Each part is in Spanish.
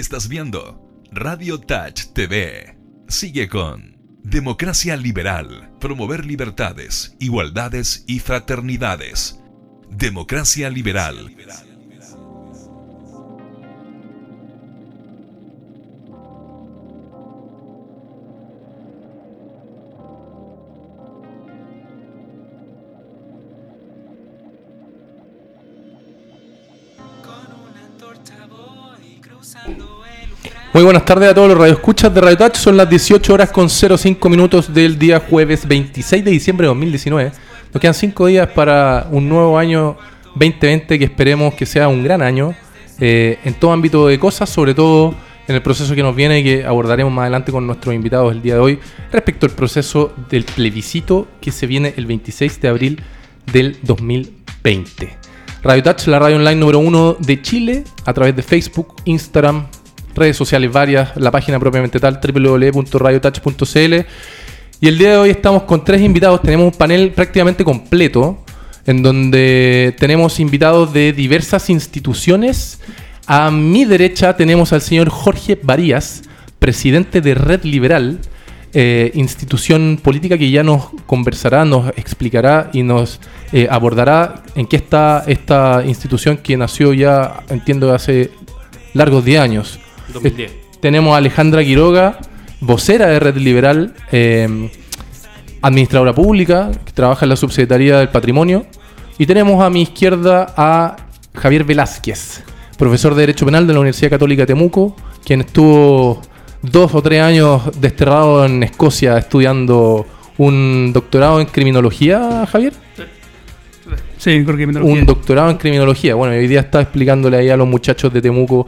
Estás viendo Radio Touch TV. Sigue con Democracia Liberal. Promover libertades, igualdades y fraternidades. Democracia Liberal. Muy buenas tardes a todos los radioescuchas de Radio Touch. Son las 18 horas con 05 minutos del día jueves 26 de diciembre de 2019. Nos quedan 5 días para un nuevo año 2020 que esperemos que sea un gran año eh, en todo ámbito de cosas, sobre todo en el proceso que nos viene y que abordaremos más adelante con nuestros invitados el día de hoy respecto al proceso del plebiscito que se viene el 26 de abril del 2020. Radio Touch, la radio online número uno de Chile, a través de Facebook, Instagram, redes sociales varias, la página propiamente tal, www.radiotouch.cl. Y el día de hoy estamos con tres invitados, tenemos un panel prácticamente completo, en donde tenemos invitados de diversas instituciones. A mi derecha tenemos al señor Jorge Varías, presidente de Red Liberal, eh, institución política que ya nos conversará, nos explicará y nos eh, abordará en qué está esta institución que nació ya, entiendo, hace largos 10 años. 2010. Tenemos a Alejandra Quiroga, vocera de Red Liberal, eh, administradora pública, que trabaja en la Subsecretaría del Patrimonio. Y tenemos a mi izquierda a Javier Velázquez, profesor de Derecho Penal de la Universidad Católica de Temuco, quien estuvo dos o tres años desterrado en Escocia estudiando un doctorado en criminología, Javier. Sí, creo que Un doctorado en criminología. Bueno, hoy día está explicándole ahí a los muchachos de Temuco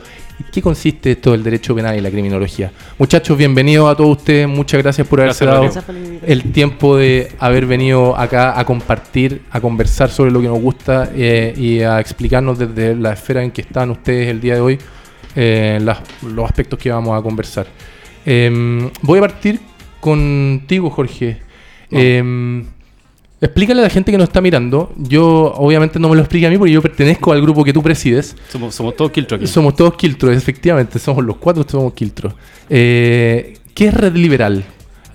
qué consiste esto del derecho penal y la criminología. Muchachos, bienvenidos a todos ustedes. Muchas gracias por haberse dado el tiempo de haber venido acá a compartir, a conversar sobre lo que nos gusta eh, y a explicarnos desde la esfera en que están ustedes el día de hoy eh, las- los aspectos que vamos a conversar. Em, voy a partir contigo, Jorge. Explícale a la gente que nos está mirando. Yo, obviamente, no me lo explica a mí porque yo pertenezco al grupo que tú presides. Somos, somos todos Kiltro aquí. Somos todos Quiltros, efectivamente. Somos los cuatro, somos Quiltros. Eh, ¿Qué es Red Liberal?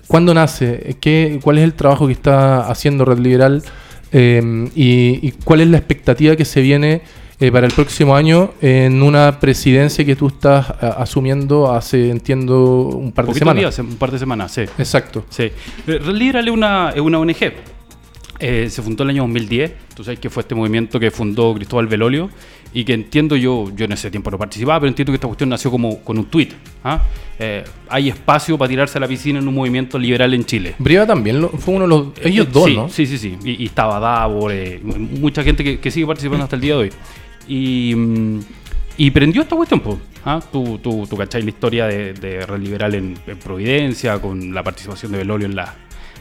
¿Cuándo nace? ¿Qué, ¿Cuál es el trabajo que está haciendo Red Liberal? Eh, y, y cuál es la expectativa que se viene eh, para el próximo año en una presidencia que tú estás a- asumiendo hace, entiendo, un par de semanas? un par de semanas, sí. Exacto. sí. Red Liberal es una, es una ONG. Eh, se fundó en el año 2010. Tú sabes que fue este movimiento que fundó Cristóbal Velolio y que entiendo yo, yo en ese tiempo no participaba, pero entiendo que esta cuestión nació como con un tuit. ¿ah? Eh, hay espacio para tirarse a la piscina en un movimiento liberal en Chile. Brieva también lo- fue uno de los. Ellos Eh, dos, sí, ¿no? Sí, sí, sí. Y, y estaba Davor, eh, mucha gente que, que sigue participando hasta el día de hoy. Y, mm, y prendió esta cuestión, pues. ¿ah? Tú, tú, tú cachai la historia de, de Red Liberal en, en Providencia, con la participación de Belolio en, la-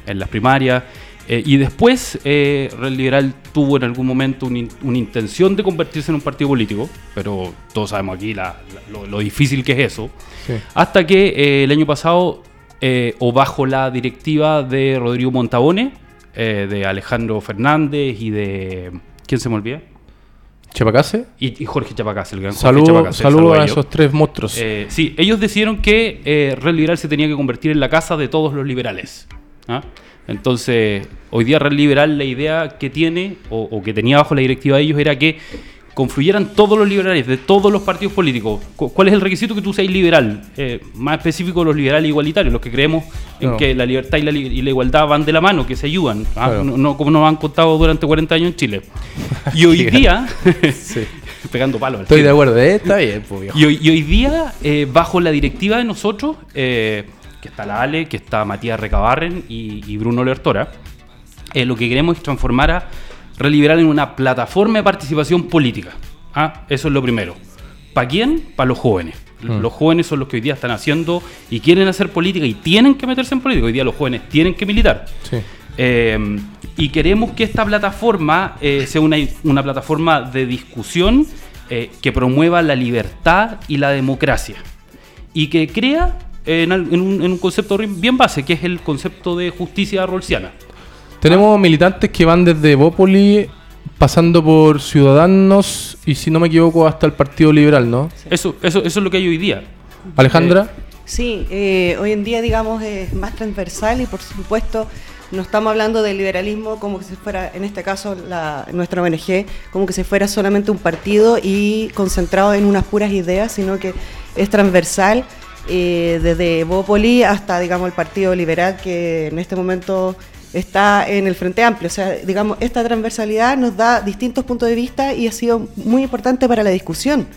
en las primarias. Eh, y después, eh, Red Liberal tuvo en algún momento un una intención de convertirse en un partido político, pero todos sabemos aquí la- la- lo, lo difícil que es eso. Sí. Hasta que eh, el año pasado, eh, o bajo la directiva de Rodrigo Montabone, de Alejandro Fernández y de. ¿Quién se me olvida? Chapacase. Y, y Jorge Chapacase, el gran Jorge Saludos Chapacase, saludo saludo a ellos. esos tres monstruos. Sí, ellos decidieron que Red Liberal se tenía que convertir en la casa de todos los liberales. ¿ah? Entonces, hoy día Red Liberal, la idea que tiene, o, o que tenía bajo la directiva de ellos, era que confluyeran todos los liberales de todos los partidos políticos. Cu- ¿Cuál es el requisito que tú seas liberal? Eh, más específico, los liberales igualitarios, los que creemos en que la libertad y la, li- y la igualdad van de la mano, que se ayudan, ¿ah? Claro. no, no como nos han contado durante 40 años en Chile. Y hoy día, Sí. pegando palos al Estoy de acuerdo. eh, Está bien, pues, viejo. Y hoy, y hoy día, eh, bajo la directiva de nosotros, eh, que está la Ale, que está Matías Recabarren y, y Bruno Lertora, eh, lo que queremos es transformar a Red Liberal en una plataforma de participación política. Ah, Eso es lo primero. ¿Para quién? Para los jóvenes. Mm. Los jóvenes son los que hoy día están haciendo y quieren hacer política y tienen que meterse en política. Hoy día los jóvenes tienen que militar. Sí. Eh, y queremos que esta plataforma eh, sea una, una plataforma de discusión eh, que promueva la libertad y la democracia. Y que crea en, un, en un concepto bien base, que es el concepto de justicia rolsiana. Tenemos militantes que van desde Bópoli, pasando por Ciudadanos y, si no me equivoco, hasta el Partido Liberal, ¿no? Eso, eso, eso es lo que hay hoy día. Alejandra. Eh, sí, eh, hoy en día, digamos, es más transversal y por supuesto no estamos hablando del liberalismo como que se fuera, en este caso, la, nuestra ONG, como que se fuera solamente un partido y concentrado en unas puras ideas, sino que es transversal eh, desde Bópoli hasta, digamos, el Partido Liberal que en este momento está en el Frente Amplio. O sea, digamos, esta transversalidad nos da distintos puntos de vista y ha sido muy importante para la discusión,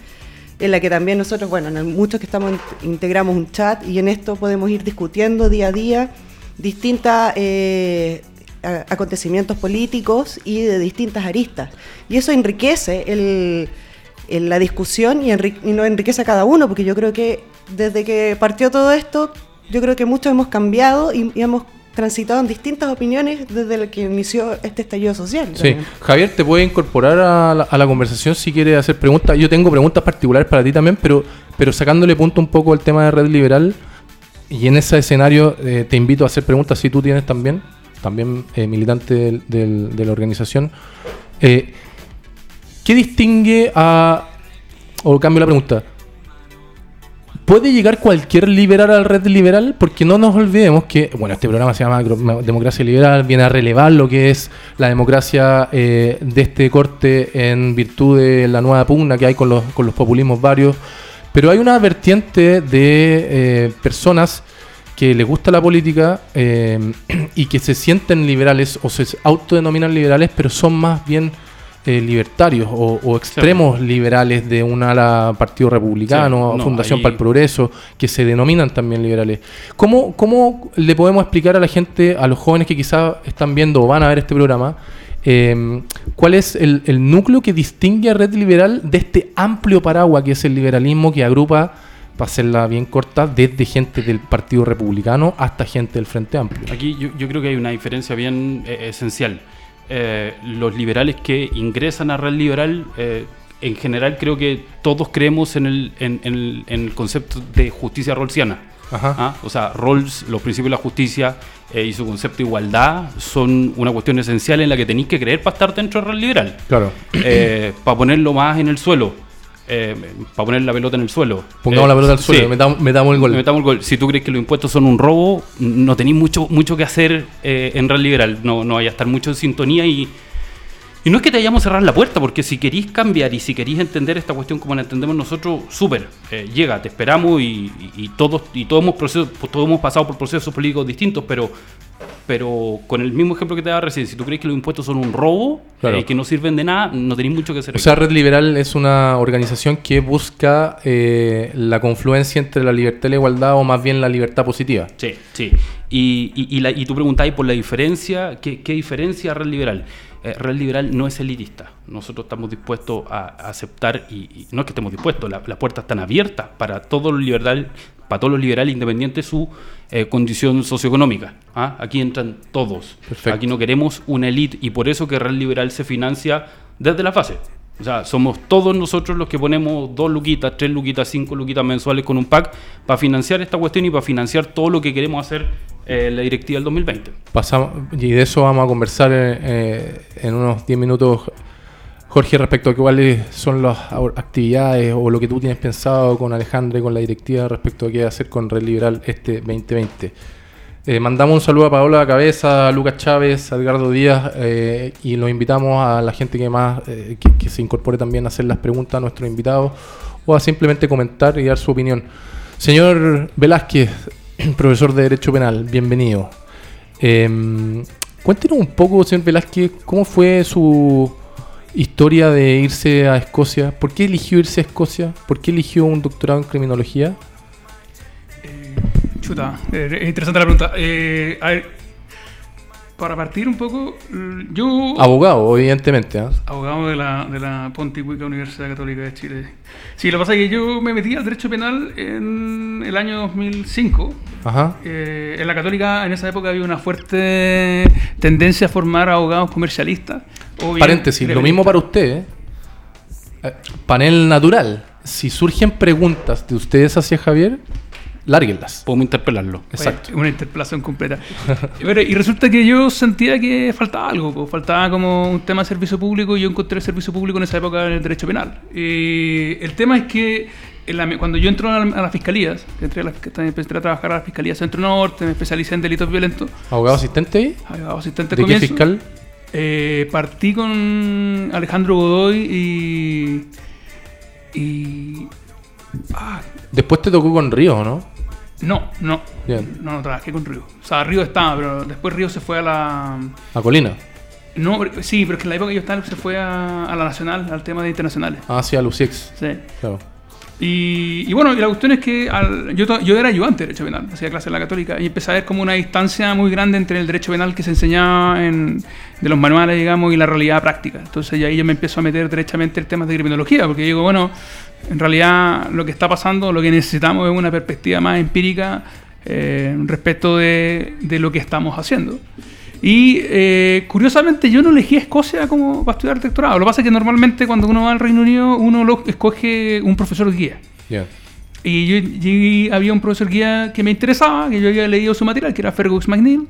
en la que también nosotros, bueno, en muchos que estamos integramos un chat y en esto podemos ir discutiendo día a día distintos eh, acontecimientos políticos y de distintas aristas. Y eso enriquece el, la discusión y, y nos enriquece a cada uno, porque yo creo que desde que partió todo esto, yo creo que muchos hemos cambiado y, hemos transitado en distintas opiniones desde el que inició este estallido social. Sí, Javier, te puede incorporar a la, conversación si quieres hacer preguntas. Yo tengo preguntas particulares para ti también, pero, pero sacándole punto un poco al tema de red liberal. Y en ese escenario eh, te invito a hacer preguntas si tú tienes también, también eh, militante de la organización. Eh, ¿Qué distingue a... o cambio la pregunta, ¿Puede llegar cualquier liberal al red liberal? Porque no nos olvidemos que, bueno, este programa se llama Democracia Liberal, viene a relevar lo que es la democracia eh, de este corte en virtud de la nueva pugna que hay con los, con los populismos varios. Pero hay una vertiente de eh, personas que les gusta la política eh, y que se sienten liberales o se autodenominan liberales, pero son más bien eh, libertarios o, extremos liberales de un ala Partido Republicano, Fundación para el Progreso, que se denominan también liberales. ¿Cómo, ¿Cómo le podemos explicar a la gente, a los jóvenes que quizás están viendo o van a ver este programa, eh, cuál es el, núcleo que distingue a Red Liberal de este amplio paraguas que es el liberalismo que agrupa, para hacerla bien corta, desde gente del Partido Republicano hasta gente del Frente Amplio? Aquí yo, yo creo que hay una diferencia bien eh, esencial. Eh, los liberales que ingresan a Red Liberal, eh, en general creo que todos creemos en el, en, el, concepto de justicia rolsiana. ¿Ah? O sea, Rawls, los principios de la justicia eh, y su concepto de igualdad son una cuestión esencial en la que tenéis que creer para estar dentro de Red Liberal. Claro. para ponerlo más en el suelo. Eh, para poner la pelota en el suelo. Pongamos la pelota al suelo, metamos, metamos, el gol. Metamos el gol. Si tú crees que los impuestos son un robo, no tenéis mucho, mucho que hacer eh, en Real Liberal. No, no vaya a estar mucho en sintonía y, y no es que te hayamos cerrar la puerta, porque si queréis cambiar y si queréis entender esta cuestión como la entendemos nosotros, súper, eh, llega, te esperamos y, todos y todos hemos, procesos, pues, todos hemos pasado por procesos políticos distintos, pero pero con el mismo ejemplo que te daba recién, si tú crees que los impuestos son un robo y eh, que no sirven de nada, no tenéis mucho que hacer. O sea, Red Liberal es una organización que busca eh, la confluencia entre la libertad y la igualdad o más bien la libertad positiva. Sí, sí. Y, y, y, tú preguntáis por la diferencia, ¿qué, qué diferencia Red Liberal? Eh, Red Liberal no es elitista. Nosotros estamos dispuestos a, aceptar, y, no es que estemos dispuestos, las puertas están abiertas para todos los liberales, para todos los liberales independientes su eh, condición socioeconómica. ¿ah? Aquí entran todos. Aquí no queremos una élite y por eso que Red Liberal se financia desde la fase. O sea, somos todos nosotros los que ponemos dos luquitas, tres luquitas, cinco luquitas mensuales con un pack para financiar esta cuestión y para financiar todo lo que queremos hacer eh, la directiva del 2020. Pasamos, y de eso vamos a conversar eh, en unos 10 minutos, Jorge, respecto a cuáles son las actividades o lo que tú tienes pensado con Alejandro y con la directiva respecto a qué hacer con Red Liberal este 2020. Eh, mandamos un saludo a Paola Cabeza, a Lucas Chávez, a Edgardo Díaz y los invitamos a la gente que más que, que, se incorpore también a hacer las preguntas a nuestros invitados o a simplemente comentar y dar su opinión. Señor Velázquez, profesor de Derecho Penal, bienvenido. Eh, cuéntenos un poco, señor Velázquez, cómo fue su historia de irse a Escocia. ¿Por qué eligió irse a Escocia? ¿Por qué eligió un doctorado en criminología? Chuta, eh, es interesante la pregunta. Eh, a ver, para partir un poco, mm, yo... Abogado, evidentemente. ¿eh? Abogado de la, de la Pontificia Universidad Católica de Chile. Sí, lo que pasa es que yo me metí al derecho penal en el año 2005. Ajá. Eh, en la Católica en esa época había una fuerte tendencia a formar abogados comercialistas. Paréntesis, lo mismo para usted. panel natural. Si surgen preguntas de ustedes hacia Javier, lárguenlas. Podemos interpelarlo. Exacto. Una interpelación completa. y resulta que yo sentía que faltaba algo, faltaba como un tema de servicio público y yo encontré el servicio público en esa época en el derecho penal. Y el tema es que cuando yo entro a, las fiscalías, entré a, la, empecé a trabajar a la Fiscalía Centro Norte, me especialicé en delitos violentos. ¿Abogado asistente ahí? Abogado asistente ¿De qué fiscal? Eh, partí con Alejandro Godoy y. y. Ah. Después te tocó con Río, ¿no? No, no. No, no trabajé con Río. O sea, Río estaba, pero después Río se fue a la. ¿A Colina? No, sí, pero es que en la época que yo estaba se fue a, a la Nacional, al tema de internacionales. Ah, sí, a Lucix. Sí. Claro. Y, bueno, y la cuestión es que yo, yo era ayudante de Derecho Penal, hacía clase en la Católica, y empecé a ver como una distancia muy grande entre el Derecho Penal que se enseñaba en, de los manuales, digamos, y la realidad práctica. Entonces, ahí yo me empiezo a meter derechamente el tema de criminología, porque digo, bueno, en realidad lo que está pasando, lo que necesitamos es una perspectiva más empírica eh, respecto de, de, lo que estamos haciendo. Y eh, curiosamente yo no elegí Escocia como para estudiar arquitecturado. Lo que pasa es que normalmente cuando uno va al Reino Unido uno lo escoge un profesor guía. Y yo, había un profesor guía que me interesaba, que yo había leído su material, que era Fergus McNeil,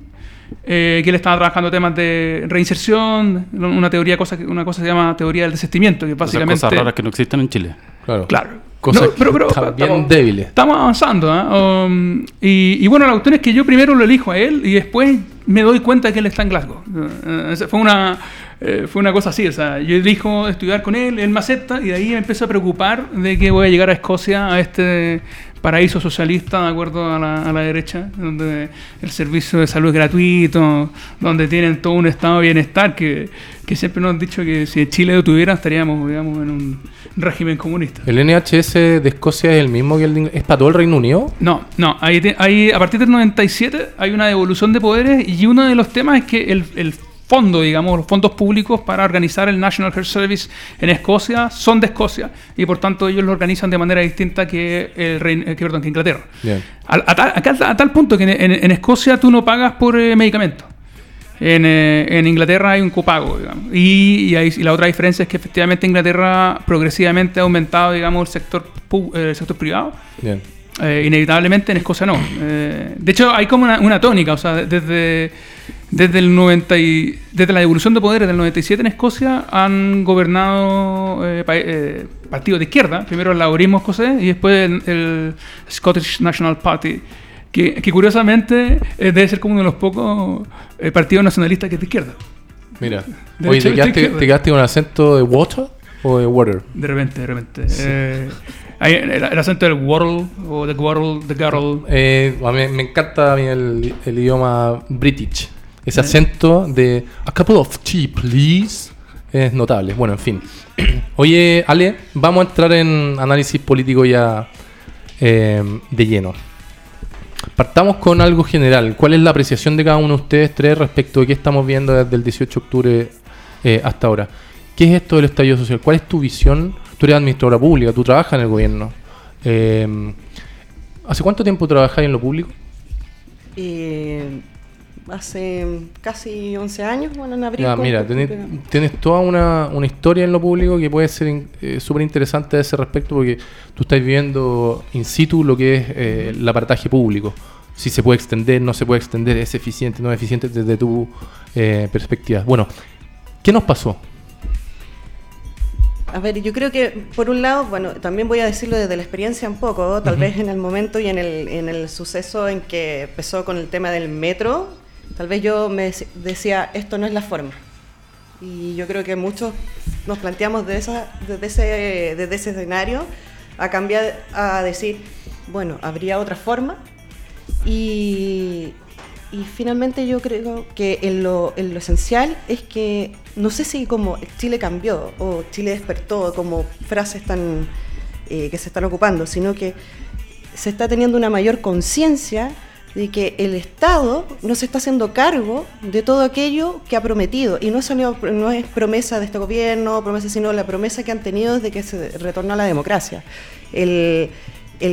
eh, que él estaba trabajando temas de reinserción, una teoría, cosa, una cosa se llama teoría del desistimiento, que básicamente... cosas raras que no existen en Chile. Claro. Claro cosas pero, pero, bien débiles. Estamos avanzando. ¿ah? Um, y, bueno, la cuestión es que yo primero lo elijo a él y después me doy cuenta que él está en Glasgow. Uh, fue una eh, fue una cosa así. O sea, yo elijo estudiar con él, él me acepta y de ahí me empiezo a preocupar de que voy a llegar a Escocia, a este paraíso socialista, de acuerdo a la, a la, derecha, donde el servicio de salud es gratuito, donde tienen todo un estado de bienestar, que, que siempre nos han dicho que si Chile lo tuviera estaríamos, digamos, en un régimen comunista. ¿El NHS de Escocia es el mismo que el de, ¿Es para todo el Reino Unido? No, no. Hay, hay, a partir del 97 hay una devolución de poderes y uno de los temas es que el, el fondo, digamos, los fondos públicos para organizar el National Health Service en Escocia son de Escocia y por tanto ellos lo organizan de manera distinta que, el eh, que, perdón, que Inglaterra. A, tal, punto que en, Escocia tú no pagas por eh, medicamentos. En, eh, en, Inglaterra hay un copago, digamos. Y, y, la otra diferencia es que efectivamente Inglaterra progresivamente ha aumentado, digamos, el sector, el sector privado. inevitablemente en Escocia no. de hecho, hay como una, una tónica, o sea, desde desde, el 90 desde la devolución de poderes del 97 en Escocia han gobernado eh, eh, partidos de izquierda, primero el laborismo escocés y después el, Scottish National Party, que, curiosamente eh, debe ser como uno de los pocos partidos nacionalistas que es de izquierda. Mira, oye, ¿te quedaste, con acento de water o de water? De repente, de repente. el, acento del water o de water, de girl. a mí me encanta el, el idioma british. Ese acento de a couple of tea, please, es notable. Bueno, en fin. Oye, Ale, vamos a entrar en análisis político ya eh, de lleno. Partamos con algo general. ¿Cuál es la apreciación de cada uno de ustedes tres respecto de qué estamos viendo desde el 18 de octubre eh, hasta ahora? ¿Qué es esto del estallido social? ¿Cuál es tu visión? Tú eres administradora pública, tú trabajas en el gobierno. Eh, ¿Hace cuánto tiempo trabajas en lo público? Eh, hace casi 11 años, bueno, en abril. mira, tienes, toda una, historia en lo público que puede ser eh, súper interesante a ese respecto porque tú estás viendo in situ lo que es eh, el aparataje público. Si se puede extender, no se puede extender, es eficiente, no es eficiente desde tu eh, perspectiva. Bueno, ¿qué nos pasó? A ver, yo creo que por un lado, bueno, también voy a decirlo desde la experiencia un poco, tal vez en el momento y en el, en el suceso en que empezó con el tema del metro, Tal vez yo me decía, esto no es la forma. Y yo creo que muchos nos planteamos desde, ese, escenario a cambiar, a decir, bueno, habría otra forma. Y, finalmente yo creo que en lo, esencial es que no sé si como Chile cambió o Chile despertó como frases tan eh, que se están ocupando, sino que se está teniendo una mayor conciencia de que el Estado no se está haciendo cargo de todo aquello que ha prometido. Y no es, no es promesa de este gobierno, promesa, sino la promesa que han tenido desde que se retornó a la democracia. El,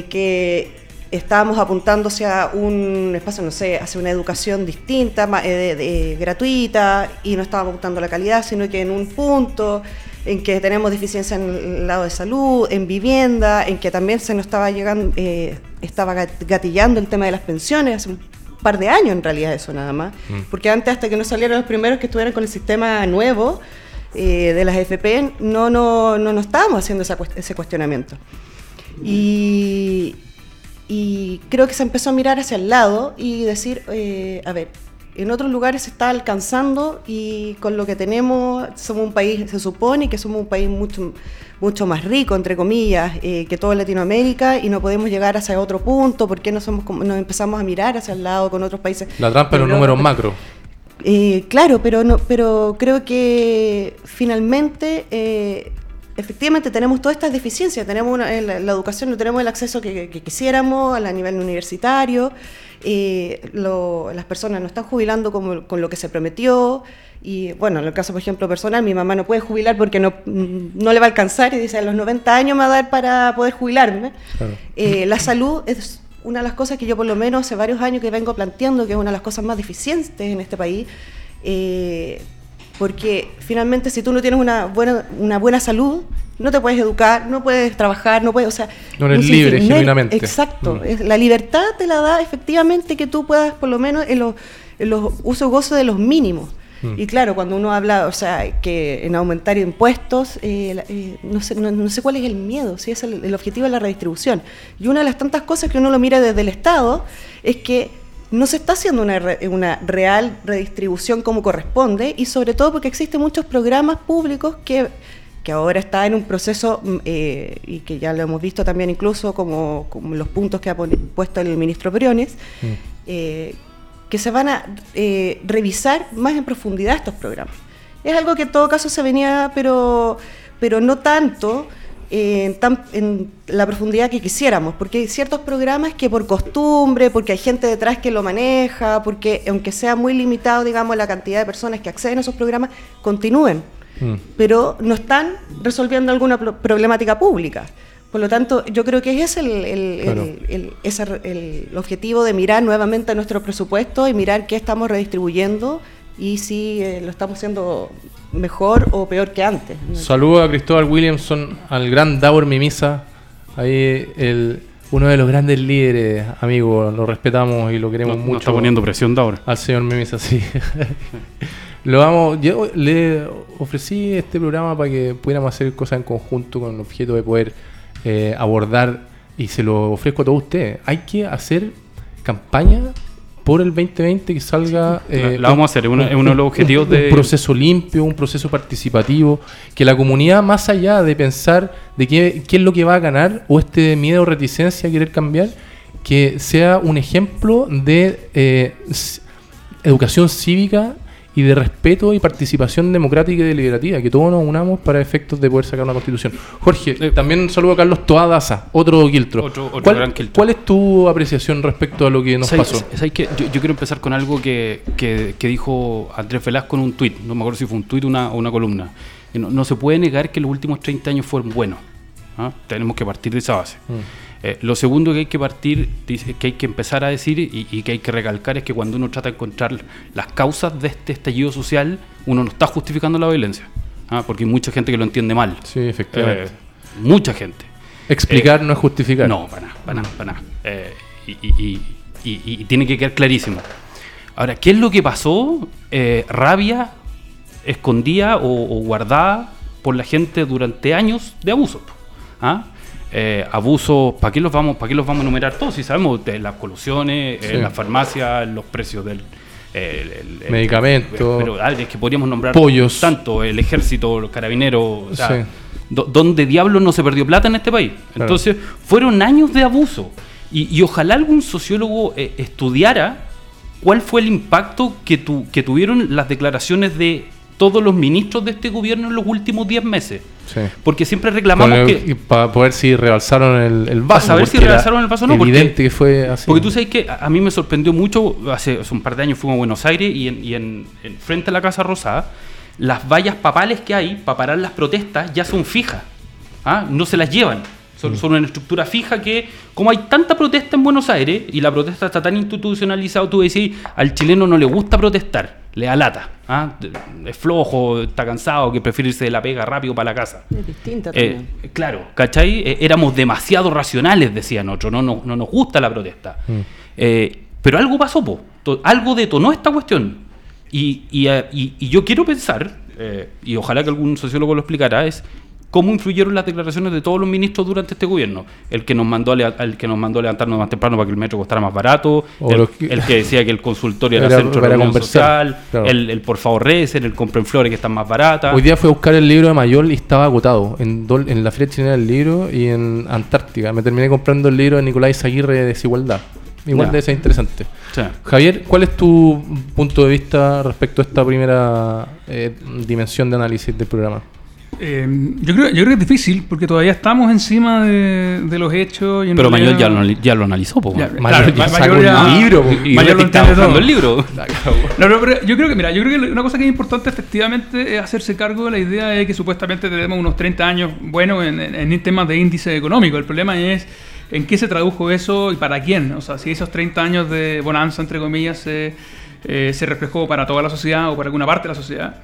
que estábamos apuntando hacia un espacio, no sé, hacia una educación distinta, eh, gratuita, y no estábamos apuntando a la calidad, sino que en un punto en que tenemos deficiencia en el lado de salud, en vivienda, en que también se nos estaba llegando, eh, estaba gatillando el tema de las pensiones hace un par de años en realidad eso nada más, mm. porque antes hasta que no salieran los primeros que estuvieran con el sistema nuevo eh, de las FP, no, no, no, no estábamos haciendo ese cuestionamiento. Y, y creo que se empezó a mirar hacia el lado y decir, eh, a ver, en otros lugares se está alcanzando y con lo que tenemos somos un país, se supone que somos un país mucho, mucho más rico, entre comillas, eh, que toda Latinoamérica y no podemos llegar hacia otro punto, ¿por qué no somos, nos empezamos a mirar hacia el lado con otros países? La trampa en los números macro. Eh, claro, pero, no, pero creo que finalmente efectivamente tenemos todas estas deficiencias, tenemos la, educación, no tenemos el acceso que, quisiéramos a nivel universitario, eh, las personas no están jubilando con lo que se prometió, y bueno, en el caso, por ejemplo, personal, mi mamá no puede jubilar porque no, no le va a alcanzar y dice, a los 90 años me va a dar para poder jubilarme. Eh, la salud es una de las cosas que yo por lo menos hace varios años que vengo planteando, que es una de las cosas más deficientes en este país. Eh, porque finalmente si tú no tienes una buena, una buena salud, no te puedes educar, no puedes trabajar, no puedes, o sea... No eres libre, genuinamente. Exacto. Mm. la libertad te la da efectivamente que tú puedas, por lo menos, en los, en los uso gozo de los mínimos. Mm. Y claro, cuando uno habla, o sea, que en aumentar impuestos, eh, eh, no, sé, no, sé cuál es el miedo, si es el, el objetivo de la redistribución. Y una de las tantas cosas que uno lo mira desde el Estado es que no se está haciendo una, una, real redistribución como corresponde y sobre todo porque existen muchos programas públicos que, que ahora está en un proceso mm, eh, y que ya lo hemos visto también incluso como, los puntos que ha puesto el ministro Briones, mm. eh, que se van a eh, revisar más en profundidad estos programas. Es algo que en todo caso se venía, pero, pero no tanto en, la profundidad que quisiéramos, porque hay ciertos programas que por costumbre, porque hay gente detrás que lo maneja, porque aunque sea muy limitado, digamos, la cantidad de personas que acceden a esos programas, continúen, mm. pero no están resolviendo alguna problemática pública. Por lo tanto, yo creo que es el, el, el, objetivo de mirar nuevamente nuestro presupuesto y mirar qué estamos redistribuyendo y si eh, lo estamos haciendo mejor o peor que antes. Saludo a Cristóbal Williamson, al gran Daur Mimisa, ahí el, uno de los grandes líderes, amigo, lo respetamos y lo queremos mucho. está poniendo presión Daur. Al señor Mimisa, sí. lo vamos, yo le ofrecí este programa para que pudiéramos hacer cosas en conjunto con el objeto de poder eh, abordar y se lo ofrezco a todos ustedes. Hay que hacer campaña por el 2020 que salga... Eh, la, vamos a hacer, es uno, de los objetivos de... Un proceso limpio, un proceso participativo, que la comunidad, más allá de pensar de qué, qué es lo que va a ganar o este miedo o reticencia a querer cambiar, que sea un ejemplo de eh, educación cívica y de respeto y participación democrática y deliberativa, que todos nos unamos para efectos de poder sacar una constitución. Jorge, eh, también un saludo a Carlos Toadaza, otro Quiltro. Otro, ¿Cuál, ¿Cuál, es tu apreciación respecto a lo que nos pasó? que yo, quiero empezar con algo que, que, dijo Andrés Velasco en un tuit, no me acuerdo si fue un tuit o una, una columna. No, no, se puede negar que los últimos 30 años fueron buenos. ¿ah? Tenemos que partir de esa base. Mm. Eh, lo segundo que hay que partir, que hay que empezar a decir y, que hay que recalcar es que cuando uno trata de encontrar las causas de este estallido social, uno no está justificando la violencia, ¿ah? porque hay mucha gente que lo entiende mal. Sí, efectivamente. Eh, mucha gente. Explicar eh, no es justificar. No, para nada, para nada, para nada. Y, tiene que quedar clarísimo. Ahora, ¿qué es lo que pasó? rabia escondida o, guardada por la gente durante años de abuso. ¿ah? Eh, abusos, ¿para qué los vamos, para qué los vamos a enumerar todos? Si sabemos de las colusiones, en la farmacia, los precios del medicamento, pero es que podríamos nombrar pollos, tanto el ejército, los carabineros, o sea, donde diablos no se perdió plata en este país. Entonces, fueron años de abuso. Y, ojalá algún sociólogo eh, estudiara cuál fue el impacto que, tu, que tuvieron las declaraciones de todos los ministros de este gobierno en los últimos 10 meses. Porque siempre reclamamos que. Para poder si rebalsaron el, el vaso. Para saber si rebalsaron el vaso o no. Evidente que fue así. Porque tú sabes que a mí me sorprendió mucho. Hace, un par de años fuimos a Buenos Aires y, en, y en, frente a la Casa Rosada, las vallas papales que hay para parar las protestas ya son fijas. ¿ah? No se las llevan. Son, son, una estructura fija que, como hay tanta protesta en Buenos Aires y la protesta está tan institucionalizada, tú decís, al chileno no le gusta protestar, le da lata. ¿ah? Es flojo, está cansado, que prefiere irse de la pega rápido para la casa. Es distinta eh, claro, ¿cachai? Eh, éramos demasiado racionales, decían otros, no, no, no nos gusta la protesta. Mm. Eh, pero algo pasó, po. algo detonó esta cuestión. Y, y, y yo quiero pensar, y ojalá que algún sociólogo lo explicara, es cómo influyeron las declaraciones de todos los ministros durante este gobierno. El que nos mandó a, el que nos mandó a levantarnos más temprano para que el metro costara más barato, el que, decía que el consultorio era, centro de reunión social, el, por favor recen, el compren flores que están más baratas. Hoy día fui a buscar el libro de Mayol y estaba agotado en, en la Feria Chilena del Libro y en Antártica. Me terminé comprando el libro de Nicolás Aguirre de Desigualdad. Igual debe ser interesante. Javier, ¿cuál es tu punto de vista respecto a esta primera eh, dimensión de análisis del programa? Eh, yo, creo, yo creo que es difícil porque todavía estamos encima de, de los hechos. Y pero Mayor ya lo, ya lo analizó. Po, ya, Mayor, ya Mayor ya, libro. Y Mayor lo entiende todo. el libro. No, no, pero yo creo que, mira, yo creo que una cosa que es importante efectivamente es hacerse cargo de la idea de que supuestamente tenemos unos 30 años buenos en, en, temas de índice económico. El problema es en qué se tradujo eso y para quién. O sea, si esos 30 años de bonanza, entre comillas, se, eh, se reflejó para toda la sociedad o para alguna parte de la sociedad.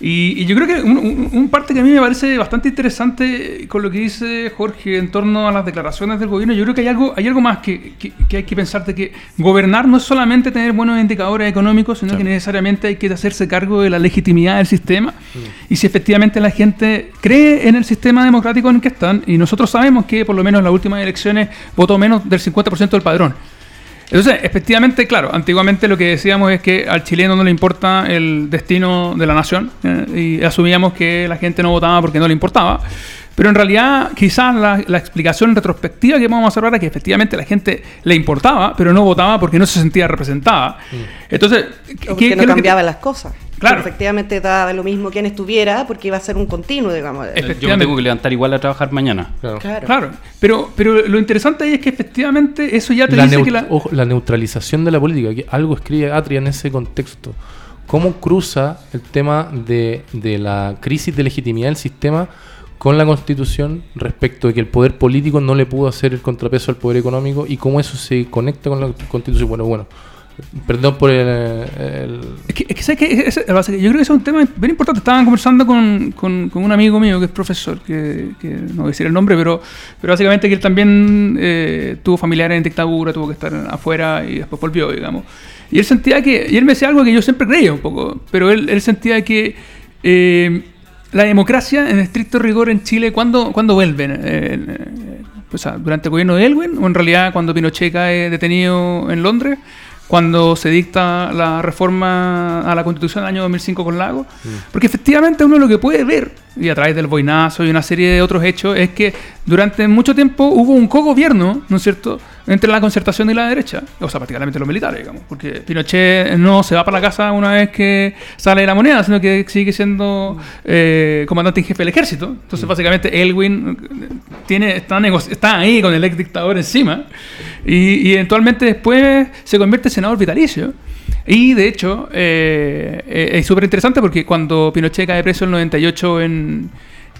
Y, yo creo que un, parte que a mí me parece bastante interesante con lo que dice Jorge en torno a las declaraciones del gobierno, yo creo que hay algo, hay algo más que, que, hay que pensar de que gobernar no es solamente tener buenos indicadores económicos, sino que necesariamente hay que hacerse cargo de la legitimidad del sistema mm. y si efectivamente la gente cree en el sistema democrático en el que están, y nosotros sabemos que por lo menos en las últimas elecciones votó menos del 50% del padrón. Entonces, efectivamente, claro, antiguamente lo que decíamos es que al chileno no le importa el destino de la nación eh, y asumíamos que la gente no votaba porque no le importaba. Pero en realidad, quizás la, explicación retrospectiva que vamos a observar es que efectivamente la gente le importaba, pero no votaba porque no se sentía representada. Mm. Entonces, porque no cambiaban las cosas. Claro. efectivamente daba lo mismo quien estuviera porque iba a ser un continuo, digamos. Yo me tengo que levantar igual a trabajar mañana. Claro. claro. Pero, pero lo interesante ahí es que efectivamente eso ya te dice que la... la neutralización de la política, que algo escribe Atria en ese contexto. ¿Cómo cruza el tema de, de la crisis de legitimidad del sistema con la constitución respecto de que el poder político no le pudo hacer el contrapeso al poder económico y cómo eso se conecta con la constitución? Bueno, bueno Perdón por el. Es que, es que, yo creo que es un tema bien importante. Estaban conversando con, con, un amigo mío que es profesor, que, no voy a decir el nombre, pero, pero básicamente que él también eh, tuvo familiares en dictadura, tuvo que estar afuera y después volvió, digamos. Y él sentía que. Y él me decía algo que yo siempre creía un poco, pero él, sentía que. Eh, la democracia, en estricto rigor en Chile, ¿cuándo, ¿cuándo vuelve? O sea, ¿Durante el gobierno de Elwin? ¿O en realidad cuando Pinochet cae detenido en Londres? Cuando se dicta la reforma a la Constitución del año 2005 con Lago. Mm. Porque efectivamente uno lo que puede ver, y a través del boinazo y una serie de otros hechos, es que durante mucho tiempo hubo un cogobierno, ¿no es cierto?, entre la concertación y la derecha, o sea, prácticamente los militares, digamos, porque Pinochet no se va para la casa una vez que sale la moneda, sino que sigue siendo eh, comandante en jefe del ejército. Entonces, mm. básicamente, Elwin tiene, está, está ahí con el ex dictador encima, y, eventualmente después se convierte en senador vitalicio. Y de hecho, eh, eh, es súper interesante porque cuando Pinochet cae preso en el 98 en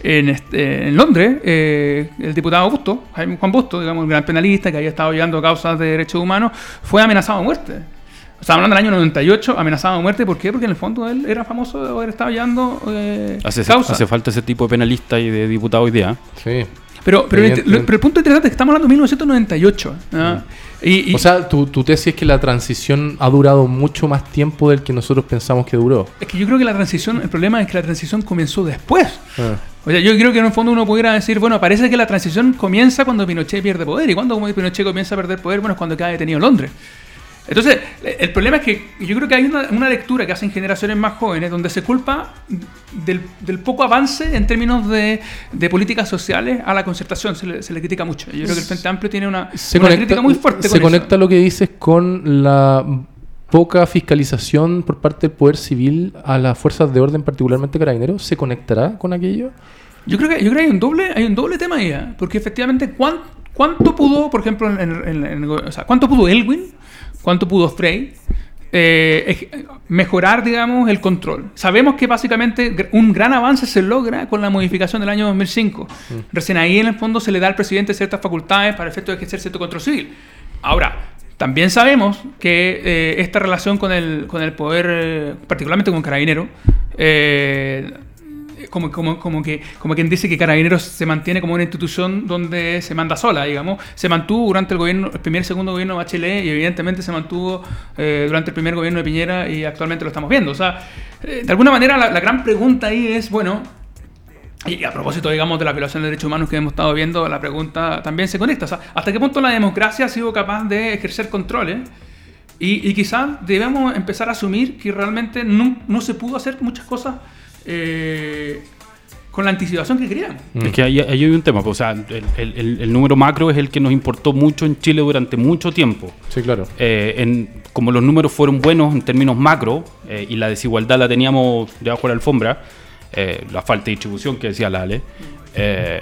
en, este, en Londres, eh, el diputado Busto, Juan Busto, digamos, un gran penalista que había estado llevando causas de derechos humanos, fue amenazado de muerte. Estamos hablando del año 98, amenazado de muerte. ¿Por qué? Porque en el fondo él era famoso de haber estado llevando eh, hace, hace falta ese tipo de penalista y de diputado hoy día. Sí. Pero, pero, el, punto interesante es que estamos hablando de 1998. Y, o sea, tu, tu, tesis es que la transición ha durado mucho más tiempo del que nosotros pensamos que duró. Es que yo creo que la transición, el problema es que la transición comenzó después. Ah. O sea, yo creo que en el fondo uno pudiera decir, bueno, parece que la transición comienza cuando Pinochet pierde poder. ¿Y cuando Pinochet comienza a perder poder? Bueno, es cuando queda detenido Londres. Entonces, el problema es que yo creo que hay una, lectura que hacen generaciones más jóvenes donde se culpa del, poco avance en términos de, políticas sociales a la concertación. Se le, critica mucho. Yo creo que el Frente Amplio tiene una, crítica muy fuerte. Se conecta lo que dices con la poca fiscalización por parte del poder civil a las fuerzas de orden, particularmente carabineros. ¿Se conectará con aquello? Yo creo que, yo creo que hay un doble, hay un doble tema ahí, ¿eh? porque efectivamente, ¿cuánto, pudo, por ejemplo, en, o sea, cuánto pudo Elwin ¿Cuánto pudo Frey? eh, mejorar, digamos, el control. Sabemos que básicamente un gran avance se logra con la modificación del año 2005. Mm. Recién ahí en el fondo se le da al presidente ciertas facultades para efecto de ejercer cierto control civil. Ahora, también sabemos que eh, esta relación con el, con el poder, eh, particularmente con Carabinero, eh, como, como, como, que, como quien dice que Carabineros se mantiene como una institución donde se manda sola, digamos. Se mantuvo durante el gobierno, el primer y segundo gobierno de Bachelet y evidentemente se mantuvo durante el primer gobierno de Piñera y actualmente lo estamos viendo. O sea, de alguna manera la, la gran pregunta ahí es, bueno, y a propósito, digamos, de la violación de derechos humanos que hemos estado viendo, la pregunta también se conecta. ¿Hasta qué punto la democracia ha sido capaz de ejercer controles? Y, y quizás debemos empezar a asumir que realmente no, no se pudo hacer muchas cosas eh, con la anticipación que queríamos. Es que ahí, hay un tema, pues, o sea, el, el, el, número macro es el que nos importó mucho en Chile durante mucho tiempo. Sí, claro. Eh, en, como los números fueron buenos en términos macro eh, y la desigualdad la teníamos debajo de la alfombra, eh, la falta de distribución que decía Lale, eh,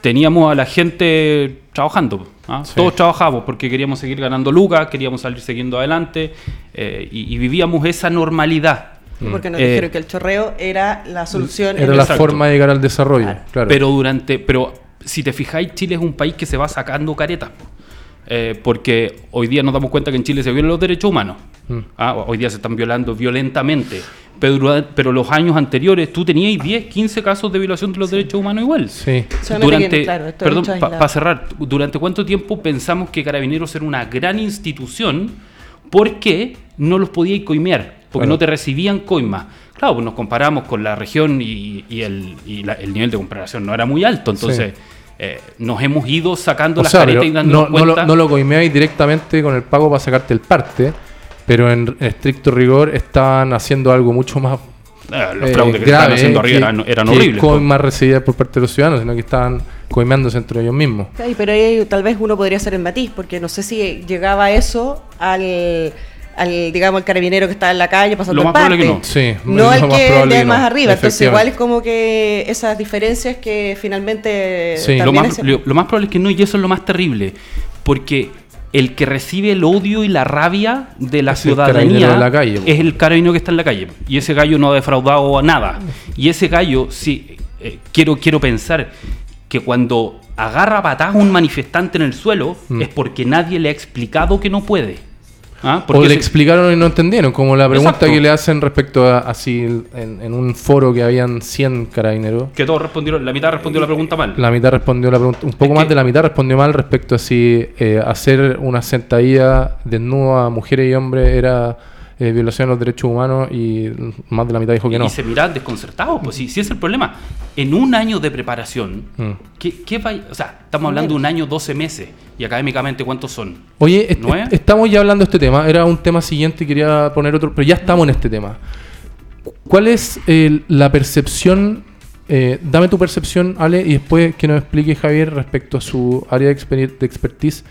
teníamos a la gente trabajando. ¿ah? Todos trabajábamos porque queríamos seguir ganando lucas, queríamos salir siguiendo adelante eh, y, vivíamos esa normalidad. Porque nos dijeron que el chorreo era la solución. Era la forma de llegar al desarrollo. Pero durante, pero si te fijáis, Chile es un país que se va sacando caretas. porque hoy día nos damos cuenta que en Chile se violan los derechos humanos. Mm. ¿ah? Hoy día se están violando violentamente. Pero, pero los años anteriores tú tenías 10, 15 casos de violación de los derechos humanos igual. Sí. Durante, perdón, para cerrar, ¿durante cuánto tiempo pensamos que Carabineros era una gran institución porque no los podíais coimear? Porque no te recibían coima. Claro, pues nos comparamos con la región y, el, nivel de comparación no era muy alto, entonces... Eh, nos hemos ido sacando las caretas y dando no, cuenta. No lo, no lo directamente con el pago para sacarte el parte, pero en estricto rigor estaban haciendo algo mucho más eh, los fraudes que estaban haciendo arriba eran, eran horribles. más recibidas por parte de los ciudadanos, sino que estaban coimeándose entre ellos mismos. Sí, pero ahí tal vez uno podría hacer el matiz, porque no sé si llegaba eso al, al digamos, el carabinero que estaba en la calle pasando lo más parte. Que no. Sí, no el que de más arriba. Entonces, igual es como que esas diferencias que finalmente. Sí. Lo más, lo más probable es que no, y eso es lo más terrible. Porque el que recibe el odio y la rabia de la ciudadanía es el carabinero que está en la calle. Y ese gallo no ha defraudado a nada. Y ese gallo, sí, eh, quiero, quiero pensar que cuando agarra a un manifestante en el suelo mm. es porque nadie le ha explicado que no puede. ¿Ah? O le explicaron y no entendieron, como la pregunta que le hacen respecto a así en, un foro que habían 100 carabineros. Que todos respondieron, la mitad respondió la pregunta mal. La mitad respondió la pregunta, un poco más de la mitad respondió mal respecto a si eh, hacer una sentadilla desnuda a mujeres y hombres era eh, violación de los derechos humanos y más de la mitad dijo que no. Y se miran desconcertados, pues si, si es el problema. En un año de preparación, mm. ¿qué, qué va, o sea, estamos hablando de un año, 12 meses, y académicamente ¿cuántos son? Oye, estamos ya hablando de este tema, era un tema siguiente y quería poner otro, pero ya estamos en este tema. ¿Cuál es la percepción eh, dame tu percepción, Ale, y después que nos explique Javier respecto a su área de, de expertise.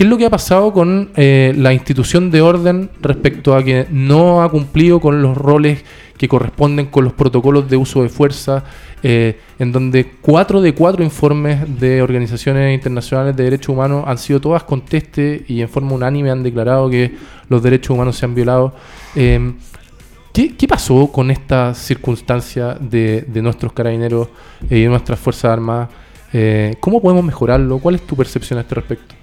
¿Qué es lo que ha pasado con eh, la institución de orden respecto a que no ha cumplido con los roles que corresponden con los protocolos de uso de fuerza, eh, en donde cuatro de cuatro informes de organizaciones internacionales de derechos humanos han sido todas conteste y en forma unánime han declarado que los derechos humanos se han violado? Em, ¿qué, pasó con esta circunstancia de, nuestros carabineros y de nuestras Fuerzas Armadas? Eh, ¿Cómo podemos mejorarlo? ¿Cuál es tu percepción a este respecto?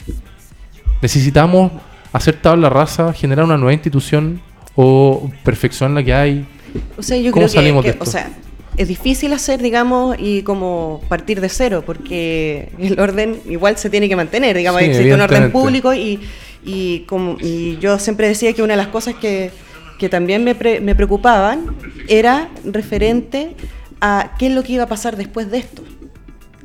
Necesitamos hacer tabla raza, generar una nueva institución o perfeccionar la que hay. O sea, yo creo que, o sea, es difícil hacer, digamos, y como partir de cero, porque el orden igual se tiene que mantener, digamos, existe un orden público y, y, como, y yo siempre decía que una de las cosas que, que también me, me preocupaban era referente a qué es lo que iba a pasar después de esto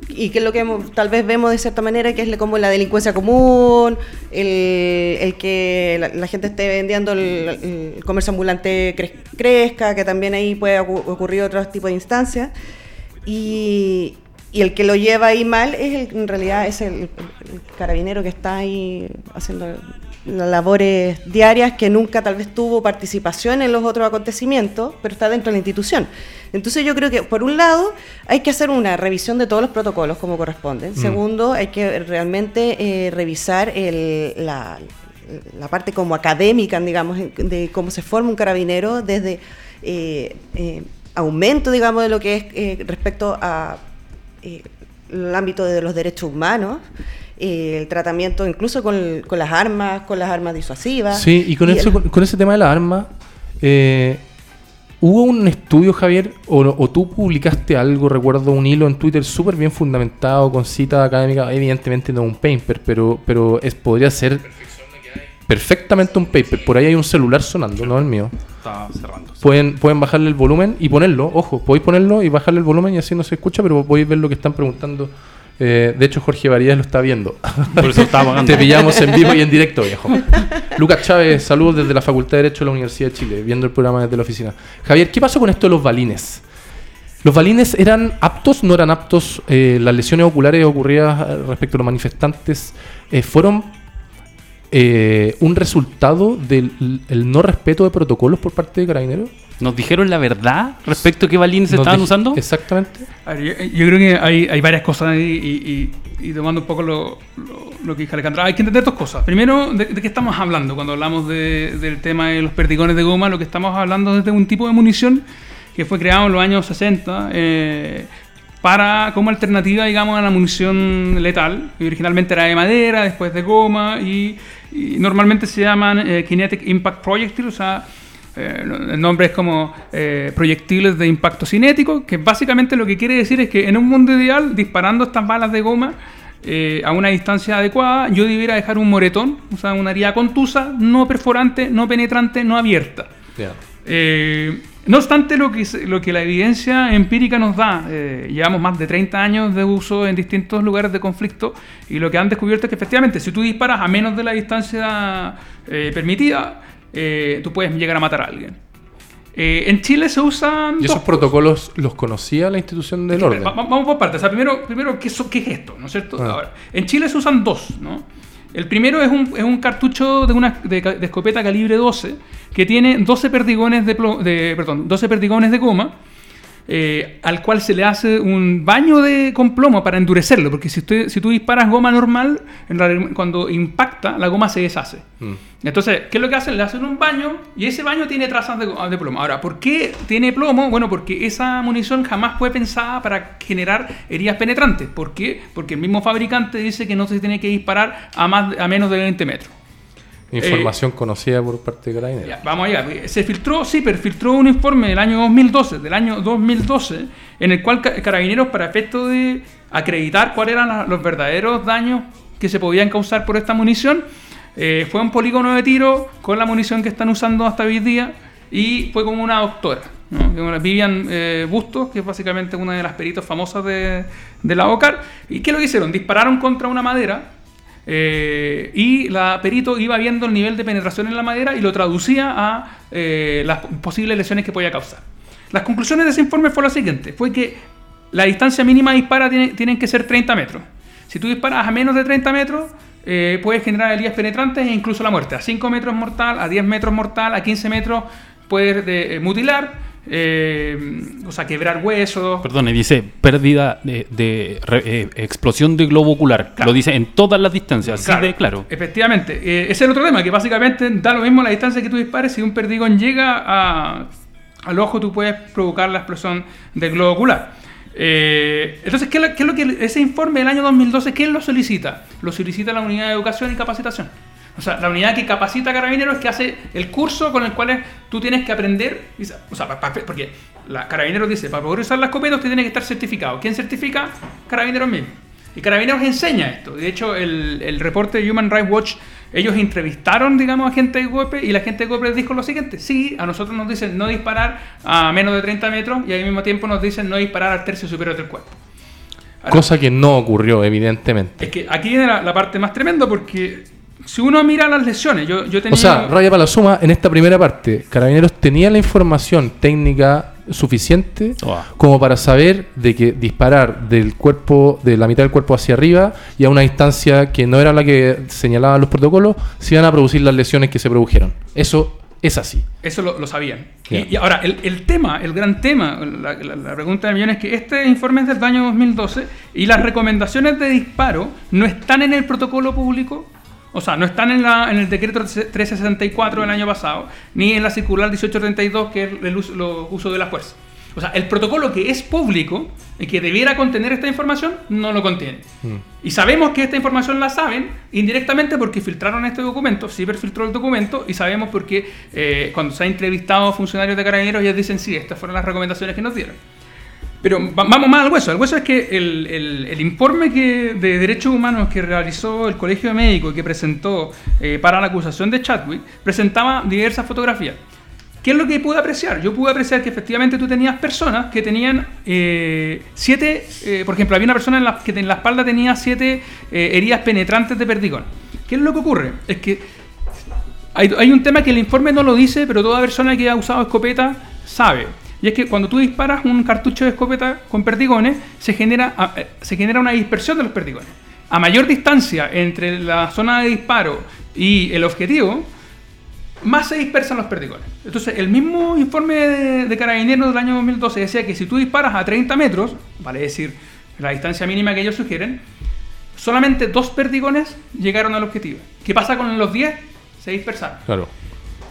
y que es lo que tal vez vemos de cierta manera, que es como la delincuencia común, el, que la, gente esté vendiendo el, comercio ambulante crezca, que también ahí puede ocurrir otro tipo de instancias. Y, y, el que lo lleva ahí mal es en realidad es el, carabinero que está ahí haciendo las labores diarias, que nunca tal vez tuvo participación en los otros acontecimientos, pero está dentro de la institución. Entonces yo creo que, por un lado, hay que hacer una revisión de todos los protocolos como corresponden. Mm. Segundo, hay que realmente eh, revisar el, la, la parte como académica, digamos, de cómo se forma un carabinero desde aumento, digamos, de lo que es respecto a el ámbito de los derechos humanos, el tratamiento incluso con, con, las armas, con las armas disuasivas. Sí, y con, con, ese tema de las armas, eh, ¿hubo un estudio, Javier, o, tú publicaste algo, recuerdo un hilo en Twitter súper bien fundamentado, con cita académica, evidentemente no un paper, pero, pero es, podría ser perfectamente un paper. Por ahí hay un celular sonando, no el mío. Está cerrando. Pueden, pueden bajarle el volumen y ponerlo, ojo, podéis ponerlo y bajarle el volumen y así no se escucha, pero podéis ver lo que están preguntando eh, de hecho, Jorge Varías lo está viendo. Por eso Te pillamos en vivo y en directo, viejo. Lucas Chávez, saludos desde la Facultad de Derecho de la Universidad de Chile, viendo el programa desde la oficina. Javier, ¿qué pasó con esto de los balines? ¿Los balines eran aptos? ¿No eran aptos? Eh, ¿Las lesiones oculares ocurridas eh, respecto a los manifestantes fueron un resultado del no respeto de protocolos por parte de carabineros? ¿Nos dijeron la verdad respecto a qué balines se estaban usando? Exactamente. yo, creo que hay, varias cosas ahí y, tomando un poco lo, que dijo Alejandra. Hay que entender dos cosas. Primero, ¿de, qué estamos hablando? Cuando hablamos del tema de los perdigones de goma, lo que estamos hablando es de un tipo de munición que fue creado en los años 60 eh, para como alternativa, digamos, a la munición letal. originalmente era de madera, después de goma y, normalmente se llaman eh, Kinetic Impact Projectiles, o sea, eh, el nombre es como eh, proyectiles de impacto cinético, que básicamente lo que quiere decir es que en un mundo ideal, disparando estas balas de goma eh, a una distancia adecuada, yo debiera dejar un moretón, o sea, una herida contusa, no perforante, no penetrante, no abierta. no obstante, lo que, lo que la evidencia empírica nos da, llevamos más de 30 años de uso en distintos lugares de conflicto y lo que han descubierto es que efectivamente si tú disparas a menos de la distancia permitida, eh, tú puedes llegar a matar a alguien. Eh, en Chile se usan. ¿Y esos protocolos los conocía la institución del orden? vamos por partes. primero, primero ¿qué, ¿qué, es esto? ¿no es cierto? Ah. Ahora, en Chile se usan dos. ¿no? El primero es un, es un cartucho de, una, de, escopeta calibre 12 que tiene 12 perdigones de, de, perdón, 12 perdigones de goma eh, al cual se le hace un baño de, con plomo para endurecerlo, porque si, usted, si tú disparas goma normal, cuando impacta, la goma se deshace. Mm. Entonces, ¿qué es lo que hacen? Le hacen un baño y ese baño tiene trazas de, plomo. Ahora, ¿por qué tiene plomo? Bueno, porque esa munición jamás fue pensada para generar heridas penetrantes. ¿Por qué? Porque el mismo fabricante dice que no se tiene que disparar a, más, a menos de 20 metros. Información eh, conocida por parte de Carabineros. vamos allá. Se filtró, sí, pero filtró un informe del año 2012, del año 2012, en el cual Carabineros, para efecto de acreditar cuáles eran los verdaderos daños que se podían causar por esta munición, eh, fue un polígono de tiro con la munición que están usando hasta hoy día y fue como una doctora. Vivian eh, Bustos, que es básicamente una de las peritos famosas de, de la OCAR. ¿Y qué lo hicieron? Dispararon contra una madera eh, y la perito iba viendo el nivel de penetración en la madera y lo traducía a eh, las posibles lesiones que podía causar. Las conclusiones de ese informe fue lo siguiente, fue que la distancia mínima de dispara tiene, tienen que ser 30 metros. Si tú disparas a menos de 30 metros, eh, puedes generar heridas penetrantes e incluso la muerte. A 5 metros mortal, a 10 metros mortal, a 15 metros puedes mutilar eh, o sea, quebrar huesos. Perdón, dice pérdida de, eh, explosión de globo ocular. Lo dice en todas las distancias, claro, claro. Efectivamente. Eh, ese es el otro tema, que básicamente da lo mismo la distancia que tú dispares. Si un perdigón llega al ojo, tú puedes provocar la explosión del globo ocular. entonces, ¿qué es, lo, que ese informe del año 2012, quién lo solicita? Lo solicita la Unidad de Educación y Capacitación. O sea, la unidad que capacita a carabineros es que hace el curso con el cual tú tienes que aprender. O sea, porque la carabineros dice, para poder usar la escopeta usted tiene que estar certificado. ¿Quién certifica? Carabineros mismo. Y Carabineros enseña esto. De hecho, el, el, reporte de Human Rights Watch, ellos entrevistaron, digamos, a gente de golpe y la gente de golpe les dijo lo siguiente. Sí, a nosotros nos dicen no disparar a menos de 30 metros y al mismo tiempo nos dicen no disparar al tercio superior del cuerpo. Cosa que no ocurrió, evidentemente. Es que aquí viene la, la parte más tremenda porque si uno mira las lesiones, yo, yo tenía... O sea, raya para la suma, en esta primera parte, Carabineros tenía la información técnica suficiente oh. como para saber de que disparar del cuerpo, de la mitad del cuerpo hacia arriba y a una distancia que no era la que señalaban los protocolos, se iban a producir las lesiones que se produjeron. Eso es así. Eso lo, sabían. Y, ahora, el, tema, el gran tema, la, la, pregunta de millón es que este informe es del año 2012 y las recomendaciones de disparo no están en el protocolo público O sea, no están en, la, en el decreto 364 del año pasado, ni en la circular 1832, que es el uso, uso de la fuerza. O sea, el protocolo que es público y que debiera contener esta información, no lo contiene. Mm. Y sabemos que esta información la saben indirectamente porque filtraron este documento, Ciber filtró el documento y sabemos porque eh, cuando se ha entrevistado a funcionarios de carabineros ellos dicen, sí, estas fueron las recomendaciones que nos dieron. Pero vamos más al hueso. El hueso es que el, informe que, de derechos humanos que realizó el Colegio de Médicos y que presentó eh, para la acusación de Chadwick presentaba diversas fotografías. ¿Qué es lo que pude apreciar? Yo pude apreciar que efectivamente tú tenías personas que tenían eh, siete, eh, por ejemplo, había una persona en la, que en la espalda tenía siete eh, heridas penetrantes de perdigón. ¿Qué es lo que ocurre? Es que hay, hay, un tema que el informe no lo dice, pero toda persona que ha usado escopeta sabe. Y es que cuando tú disparas un cartucho de escopeta con perdigones, se genera, ah, se genera una dispersión de los perdigones. A mayor distancia entre la zona de disparo y el objetivo, más se dispersan los perdigones. Entonces, el mismo informe de, Carabineros del año 2012 decía que si tú disparas a 30 metros, vale decir, la distancia mínima que ellos sugieren, solamente dos perdigones llegaron al objetivo. ¿Qué pasa con los 10? Se dispersaron. Claro.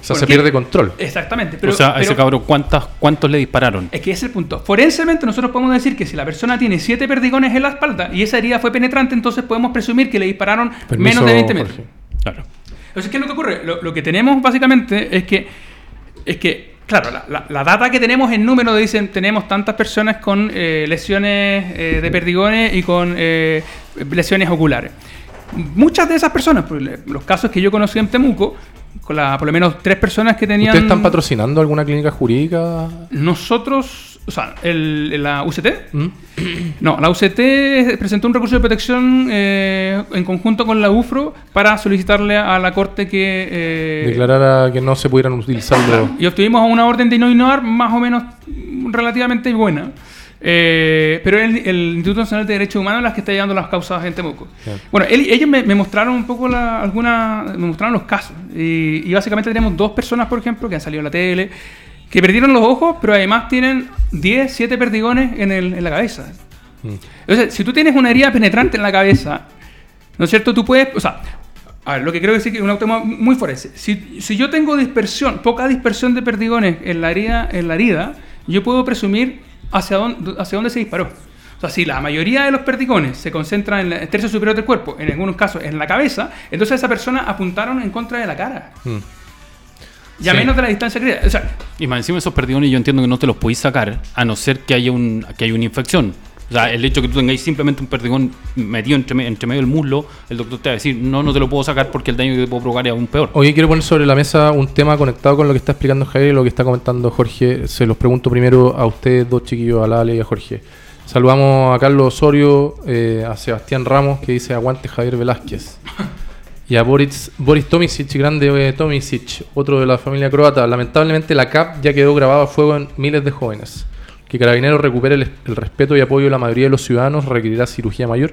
O sea, se pierde control. Exactamente. o sea, a ese cabrón, ¿cuántos le dispararon? Es que ese es el punto. Forensemente, nosotros podemos decir que si la persona tiene siete perdigones en la espalda y esa herida fue penetrante, entonces podemos presumir que le dispararon menos de 20 metros. Claro. Entonces, ¿qué es lo que ocurre? Lo, que tenemos básicamente es que, es que claro, la, data que tenemos en número dicen tenemos tantas personas con eh, lesiones eh, de perdigones y con eh, lesiones oculares. Muchas de esas personas, los casos que yo conocí en Temuco, con la, por lo menos tres personas que tenían... ¿Ustedes están patrocinando alguna clínica jurídica? Nosotros o sea, el, la UCT. ¿Mm? No, la UCT presentó un recurso de protección eh, en conjunto con la UFRO para solicitarle a la Corte que... Eh, Declarara que no se pudieran utilizarlo. Y obtuvimos una orden de no innovar más o menos relativamente buena. Eh, pero es el, Instituto Nacional de Derechos Humanos las que está llevando las causas en Temuco. Bueno, ellos me, mostraron un poco la, alguna, me mostraron los casos. Y, y, básicamente tenemos dos personas, por ejemplo, que han salido a la tele, que perdieron los ojos, pero además tienen 10, 7 perdigones en, el, en la cabeza. Mm. si tú tienes una herida penetrante en la cabeza, ¿no es cierto? Tú puedes, o sea, a ver, lo que creo decir que es un auto muy forense. Si, si, yo tengo dispersión, poca dispersión de perdigones en la herida, en la herida yo puedo presumir hacia dónde, hacia dónde se disparó. O sea, si la mayoría de los perdigones se concentran en el tercio superior del cuerpo, en algunos casos en la cabeza, entonces esa persona apuntaron en contra de la cara. Mm. Y a menos de la distancia que... O sea, y más encima esos perdigones yo entiendo que no te los podéis sacar a no ser que haya, un, que haya una infección. O sea, el hecho de que tú tengáis simplemente un perdigón metido entre, entre, medio del muslo, el doctor te va a decir, no, no te lo puedo sacar porque el daño que te puedo provocar es aún peor. Hoy quiero poner sobre la mesa un tema conectado con lo que está explicando Javier y lo que está comentando Jorge. Se los pregunto primero a ustedes dos chiquillos, a Lale y a Jorge. Saludamos a Carlos Osorio, eh, a Sebastián Ramos, que dice aguante Javier Velázquez. Y a Boris, Boris Tomisic, grande eh, Tomisic, otro de la familia croata. Lamentablemente la CAP ya quedó grabada a fuego en miles de jóvenes. Que Carabineros recupere el, respeto y apoyo de la mayoría de los ciudadanos requerirá cirugía mayor,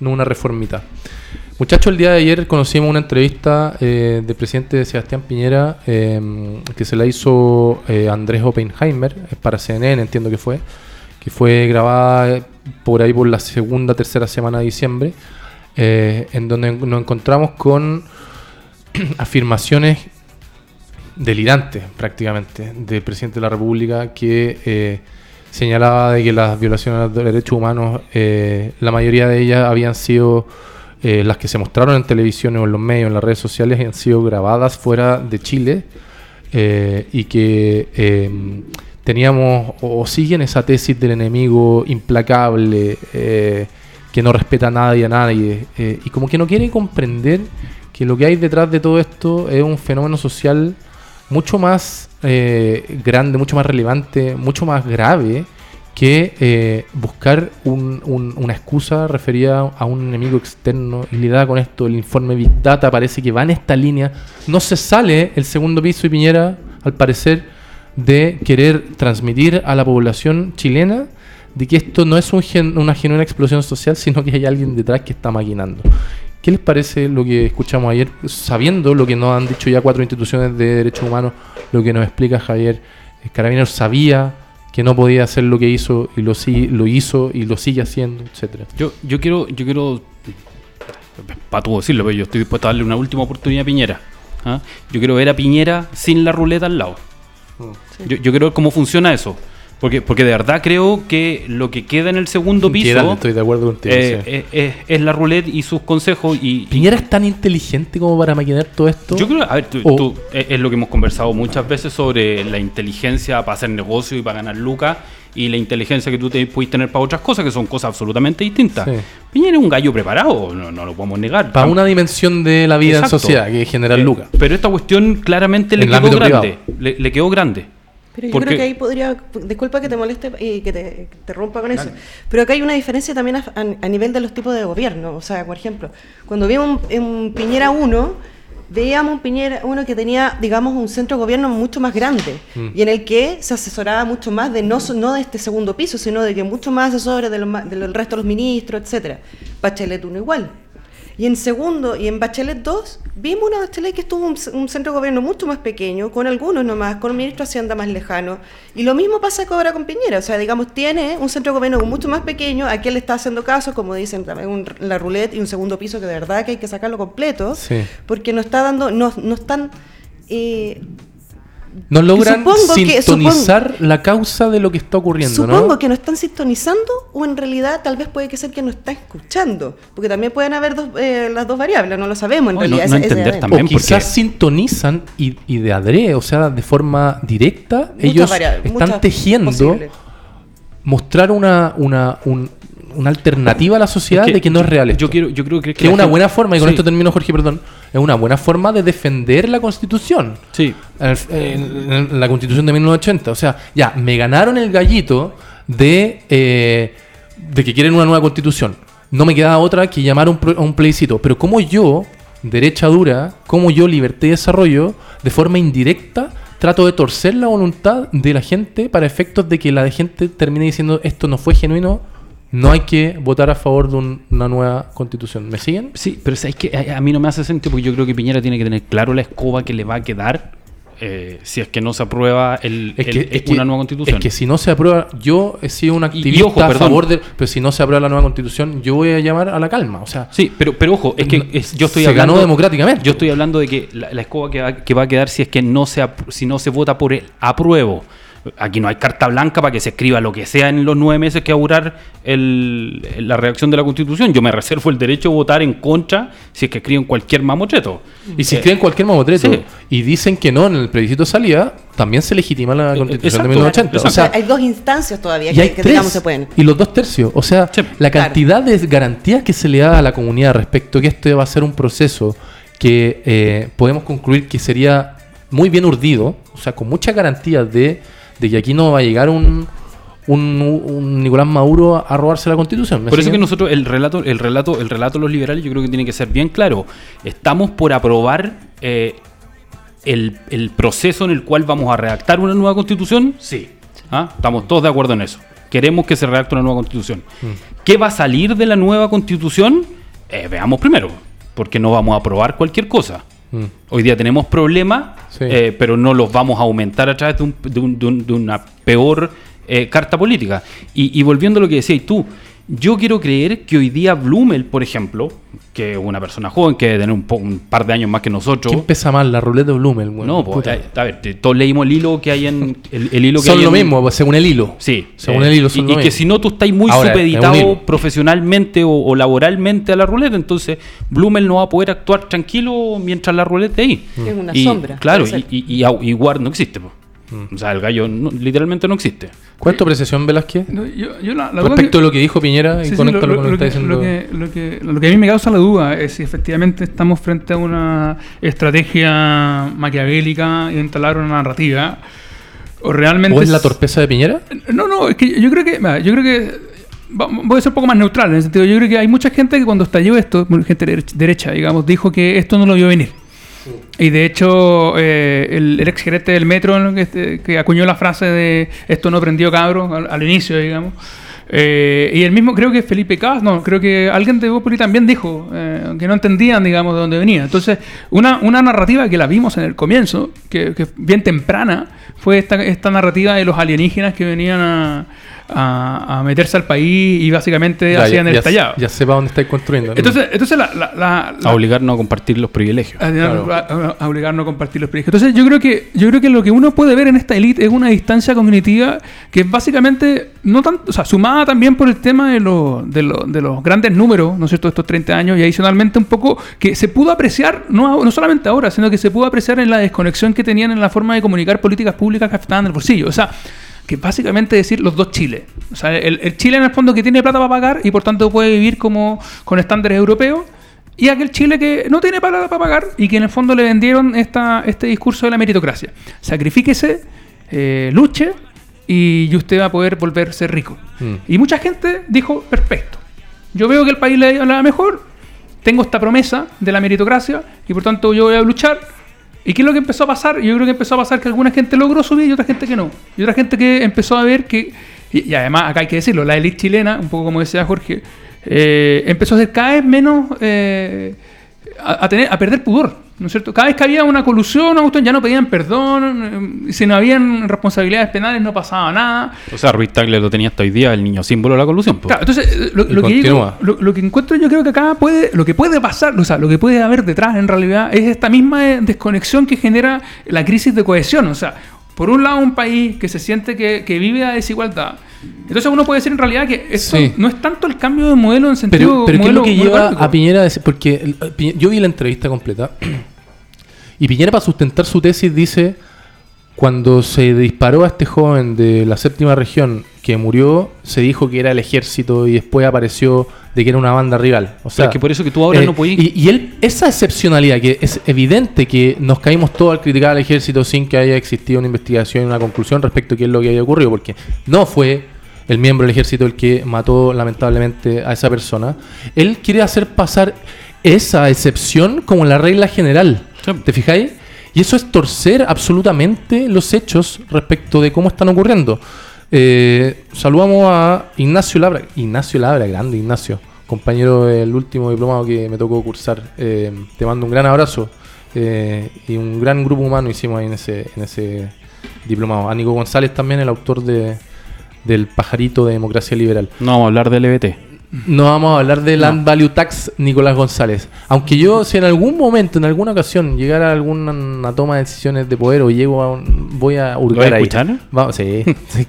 no una reformita. Muchachos, el día de ayer conocimos una entrevista eh, del presidente Sebastián Piñera em, que se la hizo eh, Andrés Oppenheimer para CNN, entiendo que fue, que fue grabada por ahí por la segunda, tercera semana de diciembre eh, en donde nos encontramos con afirmaciones delirantes prácticamente del presidente de la República que eh, señalaba de que las violaciones de los derechos humanos, eh, la mayoría de ellas habían sido las que se mostraron en televisión o en los medios, en las redes sociales, han sido grabadas fuera de Chile y que teníamos o, siguen esa tesis del enemigo implacable que no respeta a nadie, a nadie, eh, y como que no quiere comprender que lo que hay detrás de todo esto es un fenómeno social mucho más eh, grande, mucho más relevante, mucho más grave que eh, buscar una excusa referida a un enemigo externo y le da con esto el informe Big Data parece que va en esta línea. No se sale el segundo piso y Piñera, al parecer, de querer transmitir a la población chilena de que esto no es una genuina explosión social, sino que hay alguien detrás que está maquinando. ¿Qué les parece lo que escuchamos ayer, sabiendo lo que nos han dicho ya cuatro instituciones de derechos humanos, lo que nos explica Javier? El carabinero sabía que no podía hacer lo que hizo y lo, lo hizo y lo sigue haciendo, etcétera. Yo, yo quiero, yo quiero para tú decirlo, pero yo estoy dispuesto a darle una última oportunidad a Piñera. ¿ah? Yo quiero ver a Piñera sin la ruleta al lado. Mm. Yo, yo quiero ver cómo funciona eso. Porque, porque de verdad creo que lo que queda en el segundo piso estoy de acuerdo contigo, eh, eh, es, la roulette y sus consejos. Y, ¿Piñera es tan inteligente como para maquinar todo esto? Yo creo, a ver, tú, es, lo que hemos conversado muchas veces sobre la inteligencia para hacer negocio y para ganar lucas y la inteligencia que tú te puedes tener para otras cosas, que son cosas absolutamente distintas. Piñera es un gallo preparado, no, lo podemos negar. Para una dimensión de la vida en sociedad, que es generar eh, lucas. Pero esta cuestión claramente le quedó grande. le quedó grande. Pero yo creo que ahí podría, disculpa que te moleste y que te, rompa con eso, pero acá hay una diferencia también a, nivel de los tipos de gobierno. O sea, por ejemplo, cuando vimos en Piñera 1, veíamos un Piñera 1 que tenía, digamos, un centro de gobierno mucho más grande mm. y en el que se asesoraba mucho más de no, no de este segundo piso, sino de que mucho más asesores del resto de los ministros, etcétera. Bachelet 1 igual. Y en segundo, y en Bachelet 2, vimos una Bachelet que estuvo un, un centro de gobierno mucho más pequeño, con algunos nomás, con un ministro de Hacienda más lejano. Y lo mismo pasa ahora con Piñera. O sea, digamos, tiene un centro de gobierno mucho más pequeño, a quien le está haciendo caso, como dicen también la roulette y un segundo piso que de verdad que hay que sacarlo completo, porque no está dando, no, no están... Eh, no logran sintonizar la causa de lo que está ocurriendo. Supongo que no están sintonizando o en realidad tal vez puede que sea que no está escuchando. Porque también pueden haber dos, eh, las dos variables, no lo sabemos en realidad. No, entender también o quizás sintonizan y, y, de adrede, o sea, de forma directa, ellos están tejiendo mostrar una, una, un, una alternativa a la sociedad de que no es real. Yo quiero, yo creo que, es una buena forma, y con esto termino, Jorge, perdón, es una buena forma de defender la Constitución. Sí. En, la Constitución de 1980. O sea, ya, me ganaron el gallito de, eh, de que quieren una nueva Constitución. No me queda otra que llamar a un, un plebiscito. Pero como yo, derecha dura, como yo, libertad y desarrollo, de forma indirecta, trato de torcer la voluntad de la gente para efectos de que la gente termine diciendo esto no fue genuino no hay que votar a favor de una nueva constitución. ¿Me siguen? Sí, pero es que a, mí no me hace sentido porque yo creo que Piñera tiene que tener claro la escoba que le va a quedar eh, si es que no se aprueba el, una nueva constitución. Es que si no se aprueba, yo he sido un activista a favor de. Pero si no se aprueba la nueva constitución, yo voy a llamar a la calma. O sea, sí, pero, pero ojo, es que yo estoy se ganó democráticamente. Yo estoy hablando de que la, escoba que va, que va, a quedar si es que no se, si no se vota por el apruebo. Aquí no hay carta blanca para que se escriba lo que sea en los nueve meses que va a durar la redacción de la Constitución. Yo me reservo el derecho a votar en contra si es que escriben cualquier mamotreto. Y si escriben cualquier mamotreto y dicen que no en el plebiscito de salida, también se legitima la eh, Constitución de 1980. O sea, hay dos instancias todavía que, digamos se pueden. Y los dos tercios. O sea, la cantidad de garantías que se le da a la comunidad respecto a que este va a ser un proceso que eh, podemos concluir que sería muy bien urdido, o sea, con muchas garantías de de que aquí no va a llegar un, un, Nicolás Maduro a robarse la constitución. Por eso que nosotros, el relato, el relato, el relato de los liberales, yo creo que tiene que ser bien claro. Estamos por aprobar eh, el, proceso en el cual vamos a redactar una nueva constitución. Sí. ¿Ah? Estamos todos de acuerdo en eso. Queremos que se redacte una nueva constitución. Mm. ¿Qué va a salir de la nueva constitución? Eh, veamos primero, porque no vamos a aprobar cualquier cosa. Mm. Hoy día tenemos problemas, eh, pero no los vamos a aumentar a través de, una peor eh, carta política. Y, y, volviendo a lo que decías tú, yo quiero creer que hoy día Blumel, por ejemplo, que es una persona joven que debe tener un, par de años más que nosotros. ¿Quién pesa más, la ruleta o Blumel? no, pues, a, ver, todos leímos el hilo que hay en. El, hilo que son lo mismo, pues, según el hilo. Sí. Según el hilo son Y, y que si no, tú estás muy supeditado profesionalmente o, laboralmente a la ruleta, entonces Blumel no va a poder actuar tranquilo mientras la ruleta esté ahí. Es una sombra. Claro, y, y, y, Ward no existe. Pues. Mm. O sea, el gallo literalmente no existe. ¿Cuál es tu apreciación, Velázquez? Respecto a lo que dijo Piñera y con lo, con lo, que, está diciendo. Lo que, lo, que, a mí me causa la duda es si efectivamente estamos frente a una estrategia maquiavélica y instalar una narrativa. O realmente. ¿O es la torpeza de Piñera? No, no, es que yo creo que. Yo creo que voy a ser un poco más neutral en el sentido. Yo creo que hay mucha gente que cuando estalló esto, gente derecha, digamos, dijo que esto no lo vio venir. Y de hecho, eh, el, ex gerente del metro que, que, acuñó la frase de esto no prendió cabro al, inicio, digamos. Eh, y el mismo, creo que Felipe Cas, no, creo que alguien de Bopoli también dijo eh, que no entendían, digamos, de dónde venía. Entonces, una, una narrativa que la vimos en el comienzo, que, que bien temprana, fue esta, esta narrativa de los alienígenas que venían a a, meterse al país y básicamente hacían el tallado. Ya sepa dónde estáis construyendo. Entonces, entonces la, a obligarnos a compartir los privilegios. A, obligarnos a compartir los privilegios. Entonces, yo creo que yo creo que lo que uno puede ver en esta élite es una distancia cognitiva que es básicamente no tanto, o sea, sumada también por el tema de, de, de los grandes números, ¿no es cierto?, estos 30 años y adicionalmente un poco que se pudo apreciar, no, no solamente ahora, sino que se pudo apreciar en la desconexión que tenían en la forma de comunicar políticas públicas que estaban en el bolsillo. O sea, que básicamente decir los dos Chiles. O sea, el, Chile en el fondo que tiene plata para pagar y por tanto puede vivir como con estándares europeos. Y aquel Chile que no tiene plata para pagar y que en el fondo le vendieron esta, este discurso de la meritocracia. Sacrifíquese, eh, luche y usted va a poder volverse rico. Mm. Y mucha gente dijo, perfecto. Yo veo que el país le va mejor, tengo esta promesa de la meritocracia y por tanto yo voy a luchar ¿Y qué es lo que empezó a pasar? Yo creo que empezó a pasar que alguna gente logró subir y otra gente que no. Y otra gente que empezó a ver que, y, además acá hay que decirlo, la élite chilena, un poco como decía Jorge, eh, empezó a ser cada vez menos, eh, a, tener, a perder pudor. ¿No es cierto? Cada vez que había una colusión, ya no pedían perdón, eh, si no habían responsabilidades penales no pasaba nada. O sea, Ruiz Tagle lo tenía hasta hoy día el niño símbolo de la colusión. Claro, entonces eh, lo, que lo, que encuentro yo creo que acá puede, lo que puede pasar, o sea, lo que puede haber detrás en realidad es esta misma desconexión que genera la crisis de cohesión. O sea, por un lado un país que se siente que, que vive a desigualdad, entonces uno puede decir en realidad que eso no es tanto el cambio de modelo en sentido Pero, pero ¿qué es lo que lleva a Piñera a decir? Porque yo vi la entrevista completa y Piñera para sustentar su tesis dice cuando se disparó a este joven de la séptima región que murió, se dijo que era el ejército y después apareció de que era una banda rival. O sea, es que por eso que tú ahora eh, no podías... Y, y, él, esa excepcionalidad, que es evidente que nos caímos todos al criticar al ejército sin que haya existido una investigación y una conclusión respecto a qué es lo que había ocurrido, porque no fue el miembro del ejército el que mató lamentablemente a esa persona. Él quiere hacer pasar esa excepción como la regla general. ¿Te fijáis? Y eso es torcer absolutamente los hechos respecto de cómo están ocurriendo. Eh, saludamos a Ignacio Labra. Ignacio Labra, grande Ignacio, compañero del último diplomado que me tocó cursar. Eh, te mando un gran abrazo eh, y un gran grupo humano hicimos ahí en ese, en ese diplomado. A Nico González también, el autor de, del pajarito de democracia liberal. No vamos a hablar del LBT. No vamos a hablar de Land Value Tax Nicolás González. Aunque yo, si en algún momento, en alguna ocasión, llegara a alguna toma de decisiones de poder o llego a voy a hurgar ahí. Vamos, sí,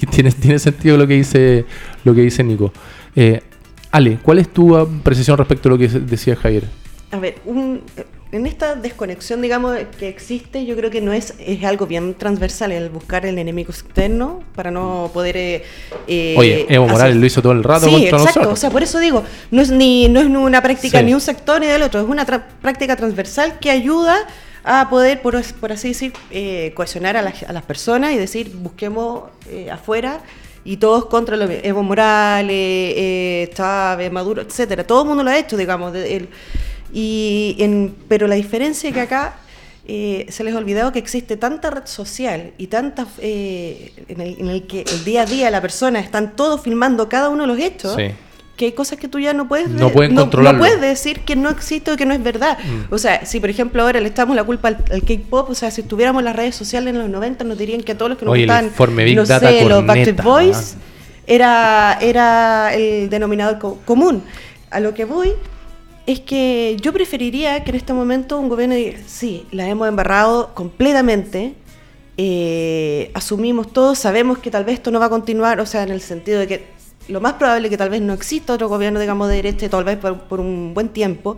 tiene, tiene sentido lo que dice, lo que dice Nico. Eh, Ale, ¿cuál es tu precisión respecto a lo que decía Javier? A ver, un, en esta desconexión, digamos, que existe, yo creo que no es, es algo bien transversal el buscar el enemigo externo para no poder... Eh, eh Oye, Evo Morales lo hizo todo el rato sí, exacto, o sea, por eso digo, no es ni no es una práctica ni un sector ni del otro, es una práctica transversal que ayuda a poder, por, por así decir, eh, cohesionar a, a, las personas y decir, busquemos eh, afuera y todos contra lo Evo Morales, eh, Chávez, Maduro, etcétera. Todo el mundo lo ha hecho, digamos. el, y en, pero la diferencia es que acá eh, se les ha olvidado que existe tanta red social y tanta eh, en, el, que el día a día la persona están todos filmando cada uno de los hechos. Que hay cosas que tú ya no puedes no, no, puedes decir que no existe o que no es verdad. Mm. O sea, si por ejemplo ahora le estamos la culpa al, K-pop, o sea, si estuviéramos en las redes sociales en los 90 nos dirían que a todos los que nos Oye, no sé, los Backstreet Boys era, era el denominador común. A lo que voy es que yo preferiría que en este momento un gobierno diga, sí, la hemos embarrado completamente, eh, asumimos todo, sabemos que tal vez esto no va a continuar, o sea, en el sentido de que lo más probable es que tal vez no exista otro gobierno, digamos, de derecha, tal vez por un buen tiempo,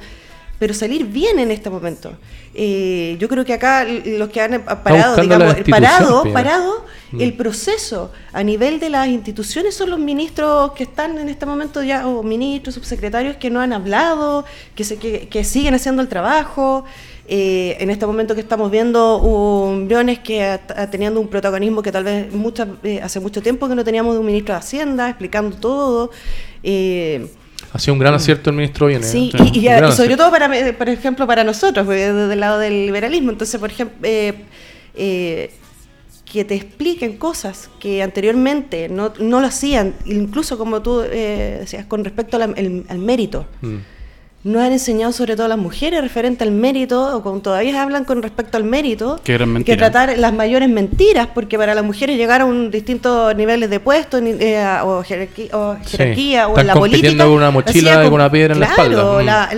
pero salir bien en este momento. Eh, yo creo que acá los que han parado, digamos, parado, parado mm. el proceso a nivel de las instituciones son los ministros que están en este momento ya, o ministros, subsecretarios que no han hablado, que, se, que, siguen haciendo el trabajo. Eh, en este momento que estamos viendo un Briones que está teniendo un protagonismo que tal vez muchas, eh, hace mucho tiempo que no teníamos de un ministro de Hacienda explicando todo. Ha sido un gran acierto el ministro Bienes. Sí, y, sobre todo, para, por ejemplo, para nosotros, desde el lado del liberalismo. Entonces, por ejemplo, eh, eh, que te expliquen cosas que anteriormente no, no lo hacían, incluso como tú eh, decías, con respecto al, mérito. Mm. No han enseñado sobre todo a las mujeres referente al mérito, o con, todavía hablan con respecto al mérito, que, tratar las mayores mentiras, porque para las mujeres llegar a un distintos niveles de puesto eh, o jerarquía, o, jerarquía, o en la política. con una mochila y con una piedra en la espalda.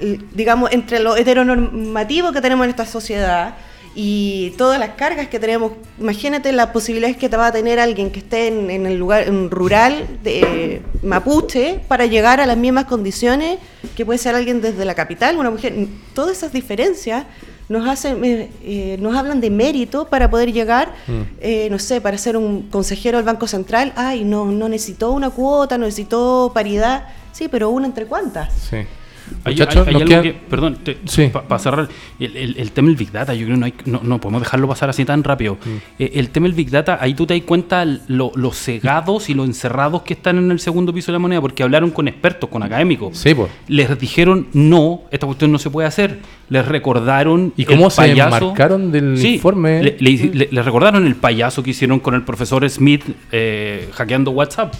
Mm. digamos, entre lo heteronormativo que tenemos en esta sociedad y todas las cargas que tenemos. Imagínate las posibilidades que te va a tener alguien que esté en, el lugar rural de Mapuche para llegar a las mismas condiciones que puede ser alguien desde la capital, una mujer. Todas esas diferencias nos hacen, eh, eh, nos hablan de mérito para poder llegar, mm. eh, no sé, para ser un consejero del Banco Central. Ay, no, no necesitó una cuota, no necesitó paridad. Sí, pero una entre cuántas. Sí. Hay, algo que, perdón, para cerrar, el, tema del Big Data, yo creo que no, no, podemos dejarlo pasar así tan rápido. Mm. Eh, el tema del Big Data, ahí tú te das cuenta lo, los cegados y los encerrados que están en el segundo piso de la moneda, porque hablaron con expertos, con académicos. Sí, pues. Les dijeron, no, esta cuestión no se puede hacer. Les recordaron. ¿Y cómo se marcaron del informe? Le, les recordaron el payaso que hicieron con el profesor Smith eh, hackeando WhatsApp.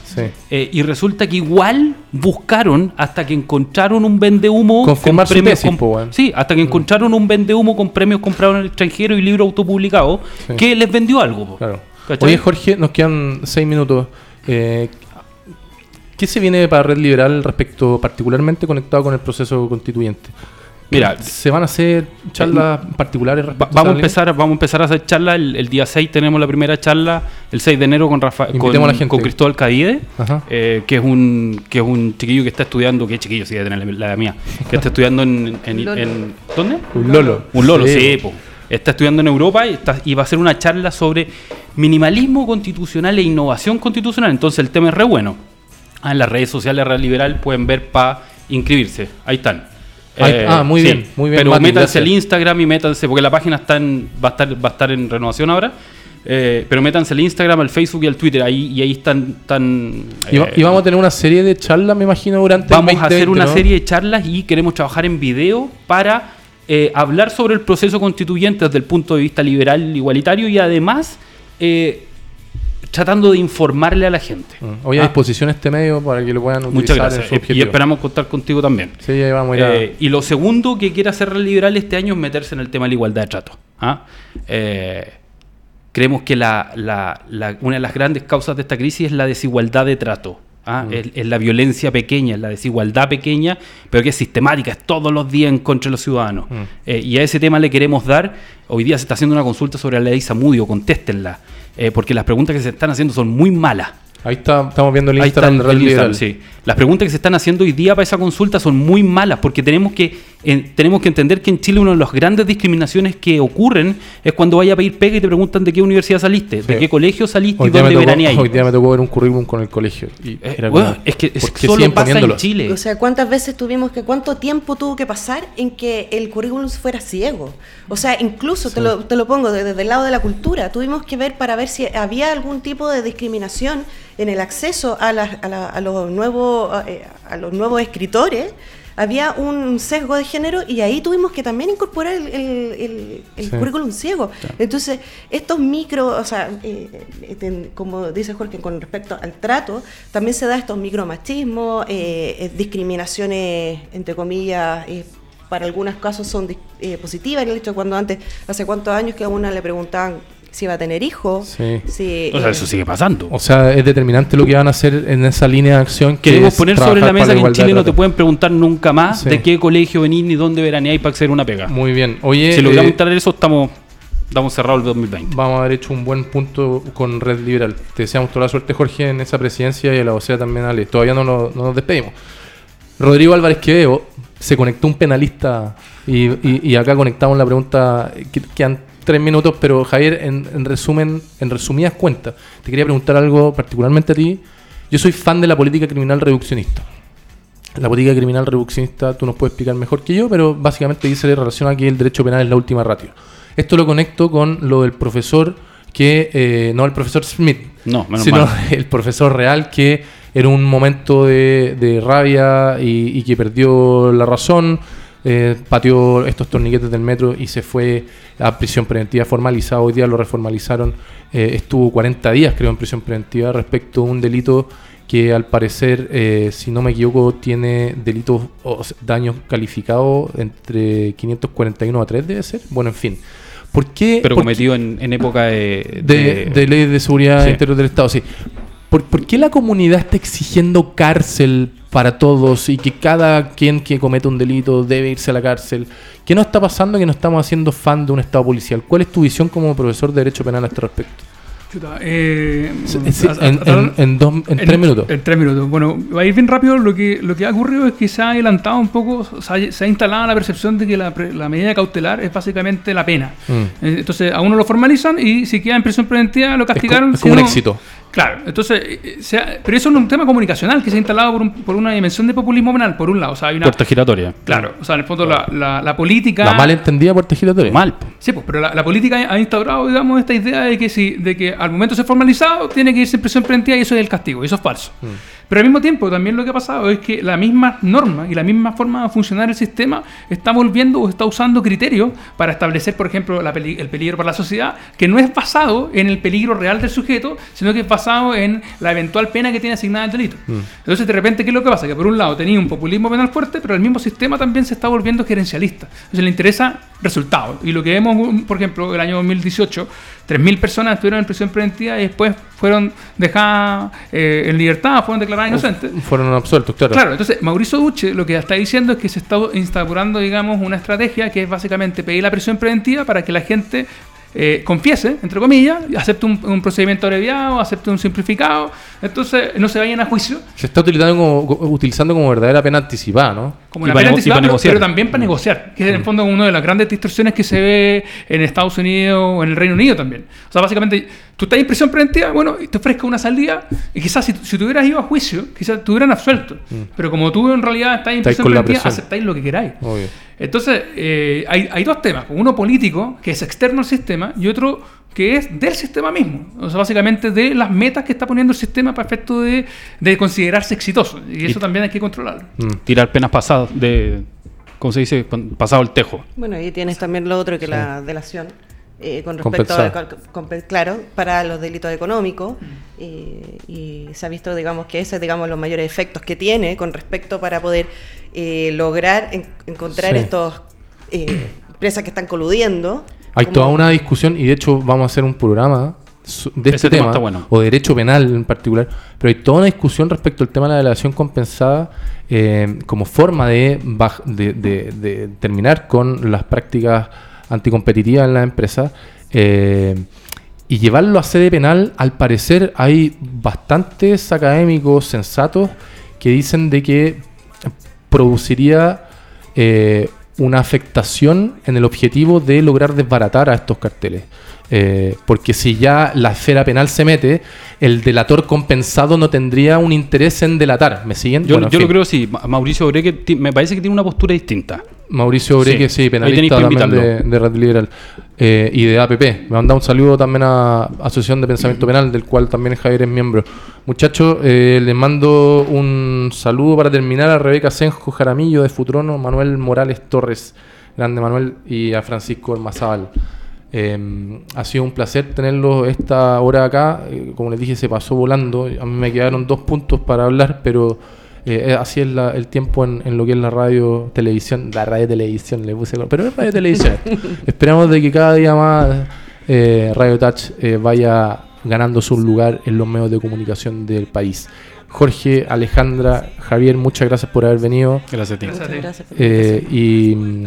Eh, y resulta que igual buscaron hasta que encontraron un vende humo con premios. Sí, hasta que mm. encontraron un vende humo con premios comprados en el extranjero y libros autopublicados que les vendió algo. Oye, Jorge, nos quedan seis minutos. Eh, ¿Qué se viene para Red Liberal respecto, particularmente conectado con el proceso constituyente? Mira, se van a hacer charlas particulares. vamos a empezar, vamos a empezar a hacer charlas. El, día 6 tenemos la primera charla, el 6 de enero con Rafa, con, con, Cristóbal Cadide, eh, que es un que es un chiquillo que está estudiando, que chiquillo sí debe tener la, mía, que está estudiando en, en, ¿dónde? Un lolo. Un lolo, sí, está estudiando en Europa y, está, y va a hacer una charla sobre minimalismo constitucional e innovación constitucional. Entonces el tema es re bueno. Ah, en las redes sociales Real Liberal pueden ver para inscribirse. Ahí están. Eh, ah, muy bien, muy bien. Pero métanse al Instagram y métanse, porque la página está va, a estar, va a estar en renovación ahora. Eh, pero métanse al Instagram, al Facebook y al Twitter, ahí, y ahí están... están y, vamos a tener una serie de charlas, me imagino, durante Vamos a hacer una serie de charlas y queremos trabajar en video para eh, hablar sobre el proceso constituyente desde el punto de vista liberal, igualitario y además tratando de informarle a la gente. Mm. Hoy a ah. disposición este medio para que lo puedan utilizar. Muchas gracias. y esperamos contar contigo también. Sí, ahí vamos a eh, y lo segundo que quiere hacer el liberal este año es meterse en el tema de la igualdad de trato. ¿ah? Eh, creemos que la, una de las grandes causas de esta crisis es la desigualdad de trato. ¿ah? Mm. Es, la violencia pequeña, es la desigualdad pequeña, pero que es sistemática, es todos los días en contra de los ciudadanos. Mm. Eh, y a ese tema le queremos dar. Hoy día se está haciendo una consulta sobre la ley Samudio, contéstenla. Eh, porque las preguntas que se están haciendo son muy malas. Ahí está, estamos viendo el Instagram de Instagram, sí. Las preguntas que se están haciendo hoy día para esa consulta son muy malas porque tenemos que, tenemos que entender que en Chile una de las grandes discriminaciones que ocurren es cuando vaya a pedir pega y te preguntan de qué universidad saliste, de qué colegio saliste y dónde veraneáis. Hoy día me tocó ver un currículum con el colegio. Y eh, bueno, es que es solo pasa en Chile. O sea, ¿cuántas veces tuvimos que, cuánto tiempo tuvo que pasar en que el currículum fuera ciego? O sea, incluso te, lo, te lo pongo desde el lado de la cultura, tuvimos que ver para ver si había algún tipo de discriminación en el acceso a, a, los nuevos, eh, a, los nuevos escritores, había un sesgo de género y ahí tuvimos que también incorporar el, currículum ciego. Entonces, estos micro, o sea, eh, como dice Jorge, con respecto al trato, también se da estos micromachismos, eh, discriminaciones, entre comillas, para algunos casos son positivas, el hecho de cuando antes, hace cuántos años que a una le preguntaban si va a tener hijos. Sí. o sea, eso sigue pasando. O sea, es determinante lo que van a hacer en esa línea de acción. Que Queremos poner sobre la mesa que en Chile no te pueden preguntar nunca más de qué colegio venís ni dónde veraneáis para hacer una pega. Muy bien. Oye, si logramos eh, eso, estamos Estamos cerrados el 2020. Vamos a haber hecho un buen punto con Red Liberal. Te deseamos toda la suerte, Jorge, en esa presidencia y a la OCEA también, Ale. Todavía no, nos despedimos. Rodrigo Álvarez Quevedo se conectó un penalista y, acá conectamos la pregunta que, que, tres minutos, pero Javier, en, resumen, en resumidas cuentas, te quería preguntar algo particularmente a ti. Yo soy fan de la política criminal reduccionista. La política criminal reduccionista tú nos puedes explicar mejor que yo, pero básicamente dice relación a que el derecho penal es la última ratio. Esto lo conecto con lo del profesor que, eh, no el profesor Smith, no, sino el profesor real que en un momento de, rabia y, y que perdió la razón, eh, pateó estos torniquetes del metro y se fue a prisión preventiva formalizada. Hoy día lo reformalizaron. Eh, estuvo 40 días, creo, en prisión preventiva respecto a un delito que al parecer, eh, si no me equivoco, tiene delitos o daños calificados entre 541 a 3, debe ser. Bueno, en fin. ¿Por qué, Pero cometido en, época de, de, ley de seguridad interior del Estado, sí. ¿Por, ¿Por, qué la comunidad está exigiendo cárcel para todos y que cada quien que cometa un delito debe irse a la cárcel? ¿Qué nos está pasando que no estamos haciendo fan de un Estado policial? ¿Cuál es tu visión como profesor de Derecho Penal a este respecto? Eh, en, tres minutos. En tres minutos. Bueno, va a ir bien rápido. Lo que, lo que ha ocurrido es que se ha adelantado un poco, se ha, instalado la percepción de que la, medida cautelar es básicamente la pena. Mm. Eh, entonces, a uno lo formalizan y si queda en prisión preventiva lo castigaron. Es, como, un éxito. Claro, entonces, eh, pero eso es un tema comunicacional que se ha instalado por, una dimensión de populismo penal, por un lado. O sea, hay una, puerta giratoria. Claro, o sea, en el fondo la, la, política... La mal entendida puerta giratoria. Mal. Sí, pues, pero la, política ha instaurado, digamos, esta idea de que, si, de que al momento de ser formalizado tiene que irse en prisión preventiva y eso es el castigo, y eso es falso. Mm. Pero al mismo tiempo, también lo que ha pasado es que la misma norma y la misma forma de funcionar el sistema está volviendo o está usando criterios para establecer, por ejemplo, el peligro para la sociedad, que no es basado en el peligro real del sujeto, sino que es basado en la eventual pena que tiene asignada el delito. Mm. Entonces, de repente, ¿qué es lo que pasa? Que por un lado tenía un populismo penal fuerte, pero el mismo sistema también se está volviendo gerencialista. Entonces, le interesa resultados. Y lo que vemos, por ejemplo, el año 2018, 3.000 personas estuvieron en prisión preventiva y después fueron dejadas eh, en libertad, fueron declaradas inocentes. Fueron absueltos, claro. Claro, entonces Mauricio Duche lo que está diciendo es que se está instaurando, digamos, una estrategia que es básicamente pedir la prisión preventiva para que la gente eh, confiese, entre comillas, acepte un, procedimiento abreviado, acepte un simplificado, entonces no se vayan a juicio. Se está utilizando como, utilizando como verdadera pena anticipada, ¿no? Como una pena anticipada, pero, también para negociar, que es en el mm. fondo una de las grandes distorsiones que se ve en Estados Unidos o en el Reino Unido también. O sea, básicamente, tú estás en prisión preventiva, bueno, y te ofrezco una salida, y quizás si, si tú hubieras ido a juicio, quizás te hubieran absuelto. Mm. Pero como tú en realidad estás en prisión preventiva, aceptáis lo que queráis. Obvio. Entonces, eh, hay, dos temas. Uno político, que es externo al sistema, y otro que es del sistema mismo. O sea, básicamente de las metas que está poniendo el sistema para efecto de, considerarse exitoso. Y eso también hay que controlarlo. Mm. Tirar penas pasadas, de, ¿cómo se dice? Pasado el tejo. Bueno, y tienes también lo otro que la delación. Eh, con respecto a, claro, para los delitos económicos eh, y se ha visto, digamos, que ese es, digamos, los mayores efectos que tiene con respecto para poder eh, lograr encontrar estos empresas que están coludiendo. Hay toda una discusión y de hecho vamos a hacer un programa de este tema, o derecho penal en particular, pero hay toda una discusión respecto al tema de la delación compensada como forma de, de terminar con las prácticas anticompetitiva en la empresa. Eh, y llevarlo a sede penal, al parecer hay bastantes académicos sensatos que dicen de que produciría eh, una afectación en el objetivo de lograr desbaratar a estos carteles. Eh, porque si ya la esfera penal se mete, el delator compensado no tendría un interés en delatar. ¿Me siguen? Yo, lo creo, sí. Mauricio Obreque me parece que tiene una postura distinta. Mauricio Obreque, sí, penalista también de, Red Liberal eh, y de APP. Me manda un saludo también a Asociación de Pensamiento Penal, del cual también Javier es miembro. Muchachos, eh, les mando un saludo para terminar a Rebeca Senjo Jaramillo de Futrono, Manuel Morales Torres, grande Manuel, y a Francisco Almazábal. Eh, ha sido un placer tenerlo esta hora acá. como les dije, se pasó volando. A mí me quedaron dos puntos para hablar, pero eh, eh, así es el tiempo en, lo que es la radio, televisión, la radio televisión le puse, pero es radio televisión. Esperamos de que cada día más eh, Radio Touch vaya ganando su lugar en los medios de comunicación del país. Jorge, Alejandra, Javier, muchas gracias por haber venido. Gracias a ti. Gracias y mm,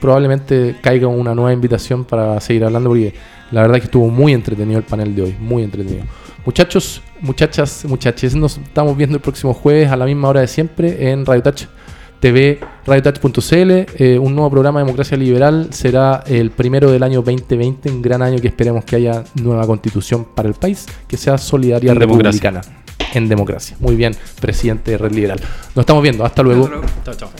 probablemente caiga una nueva invitación para seguir hablando porque la verdad que estuvo muy entretenido el panel de hoy, muy entretenido. Muchachos, muchachas, muchachos, nos estamos viendo el próximo jueves a la misma hora de siempre en Radio Touch TV, radiotouch.cl. Eh, un nuevo programa de Democracia Liberal será el primero del año 2020, un gran año que esperemos que haya nueva constitución para el país, que sea solidaria en republicana. En democracia. Muy bien, presidente de Red Liberal. Nos estamos viendo. Hasta luego. Chao, chao.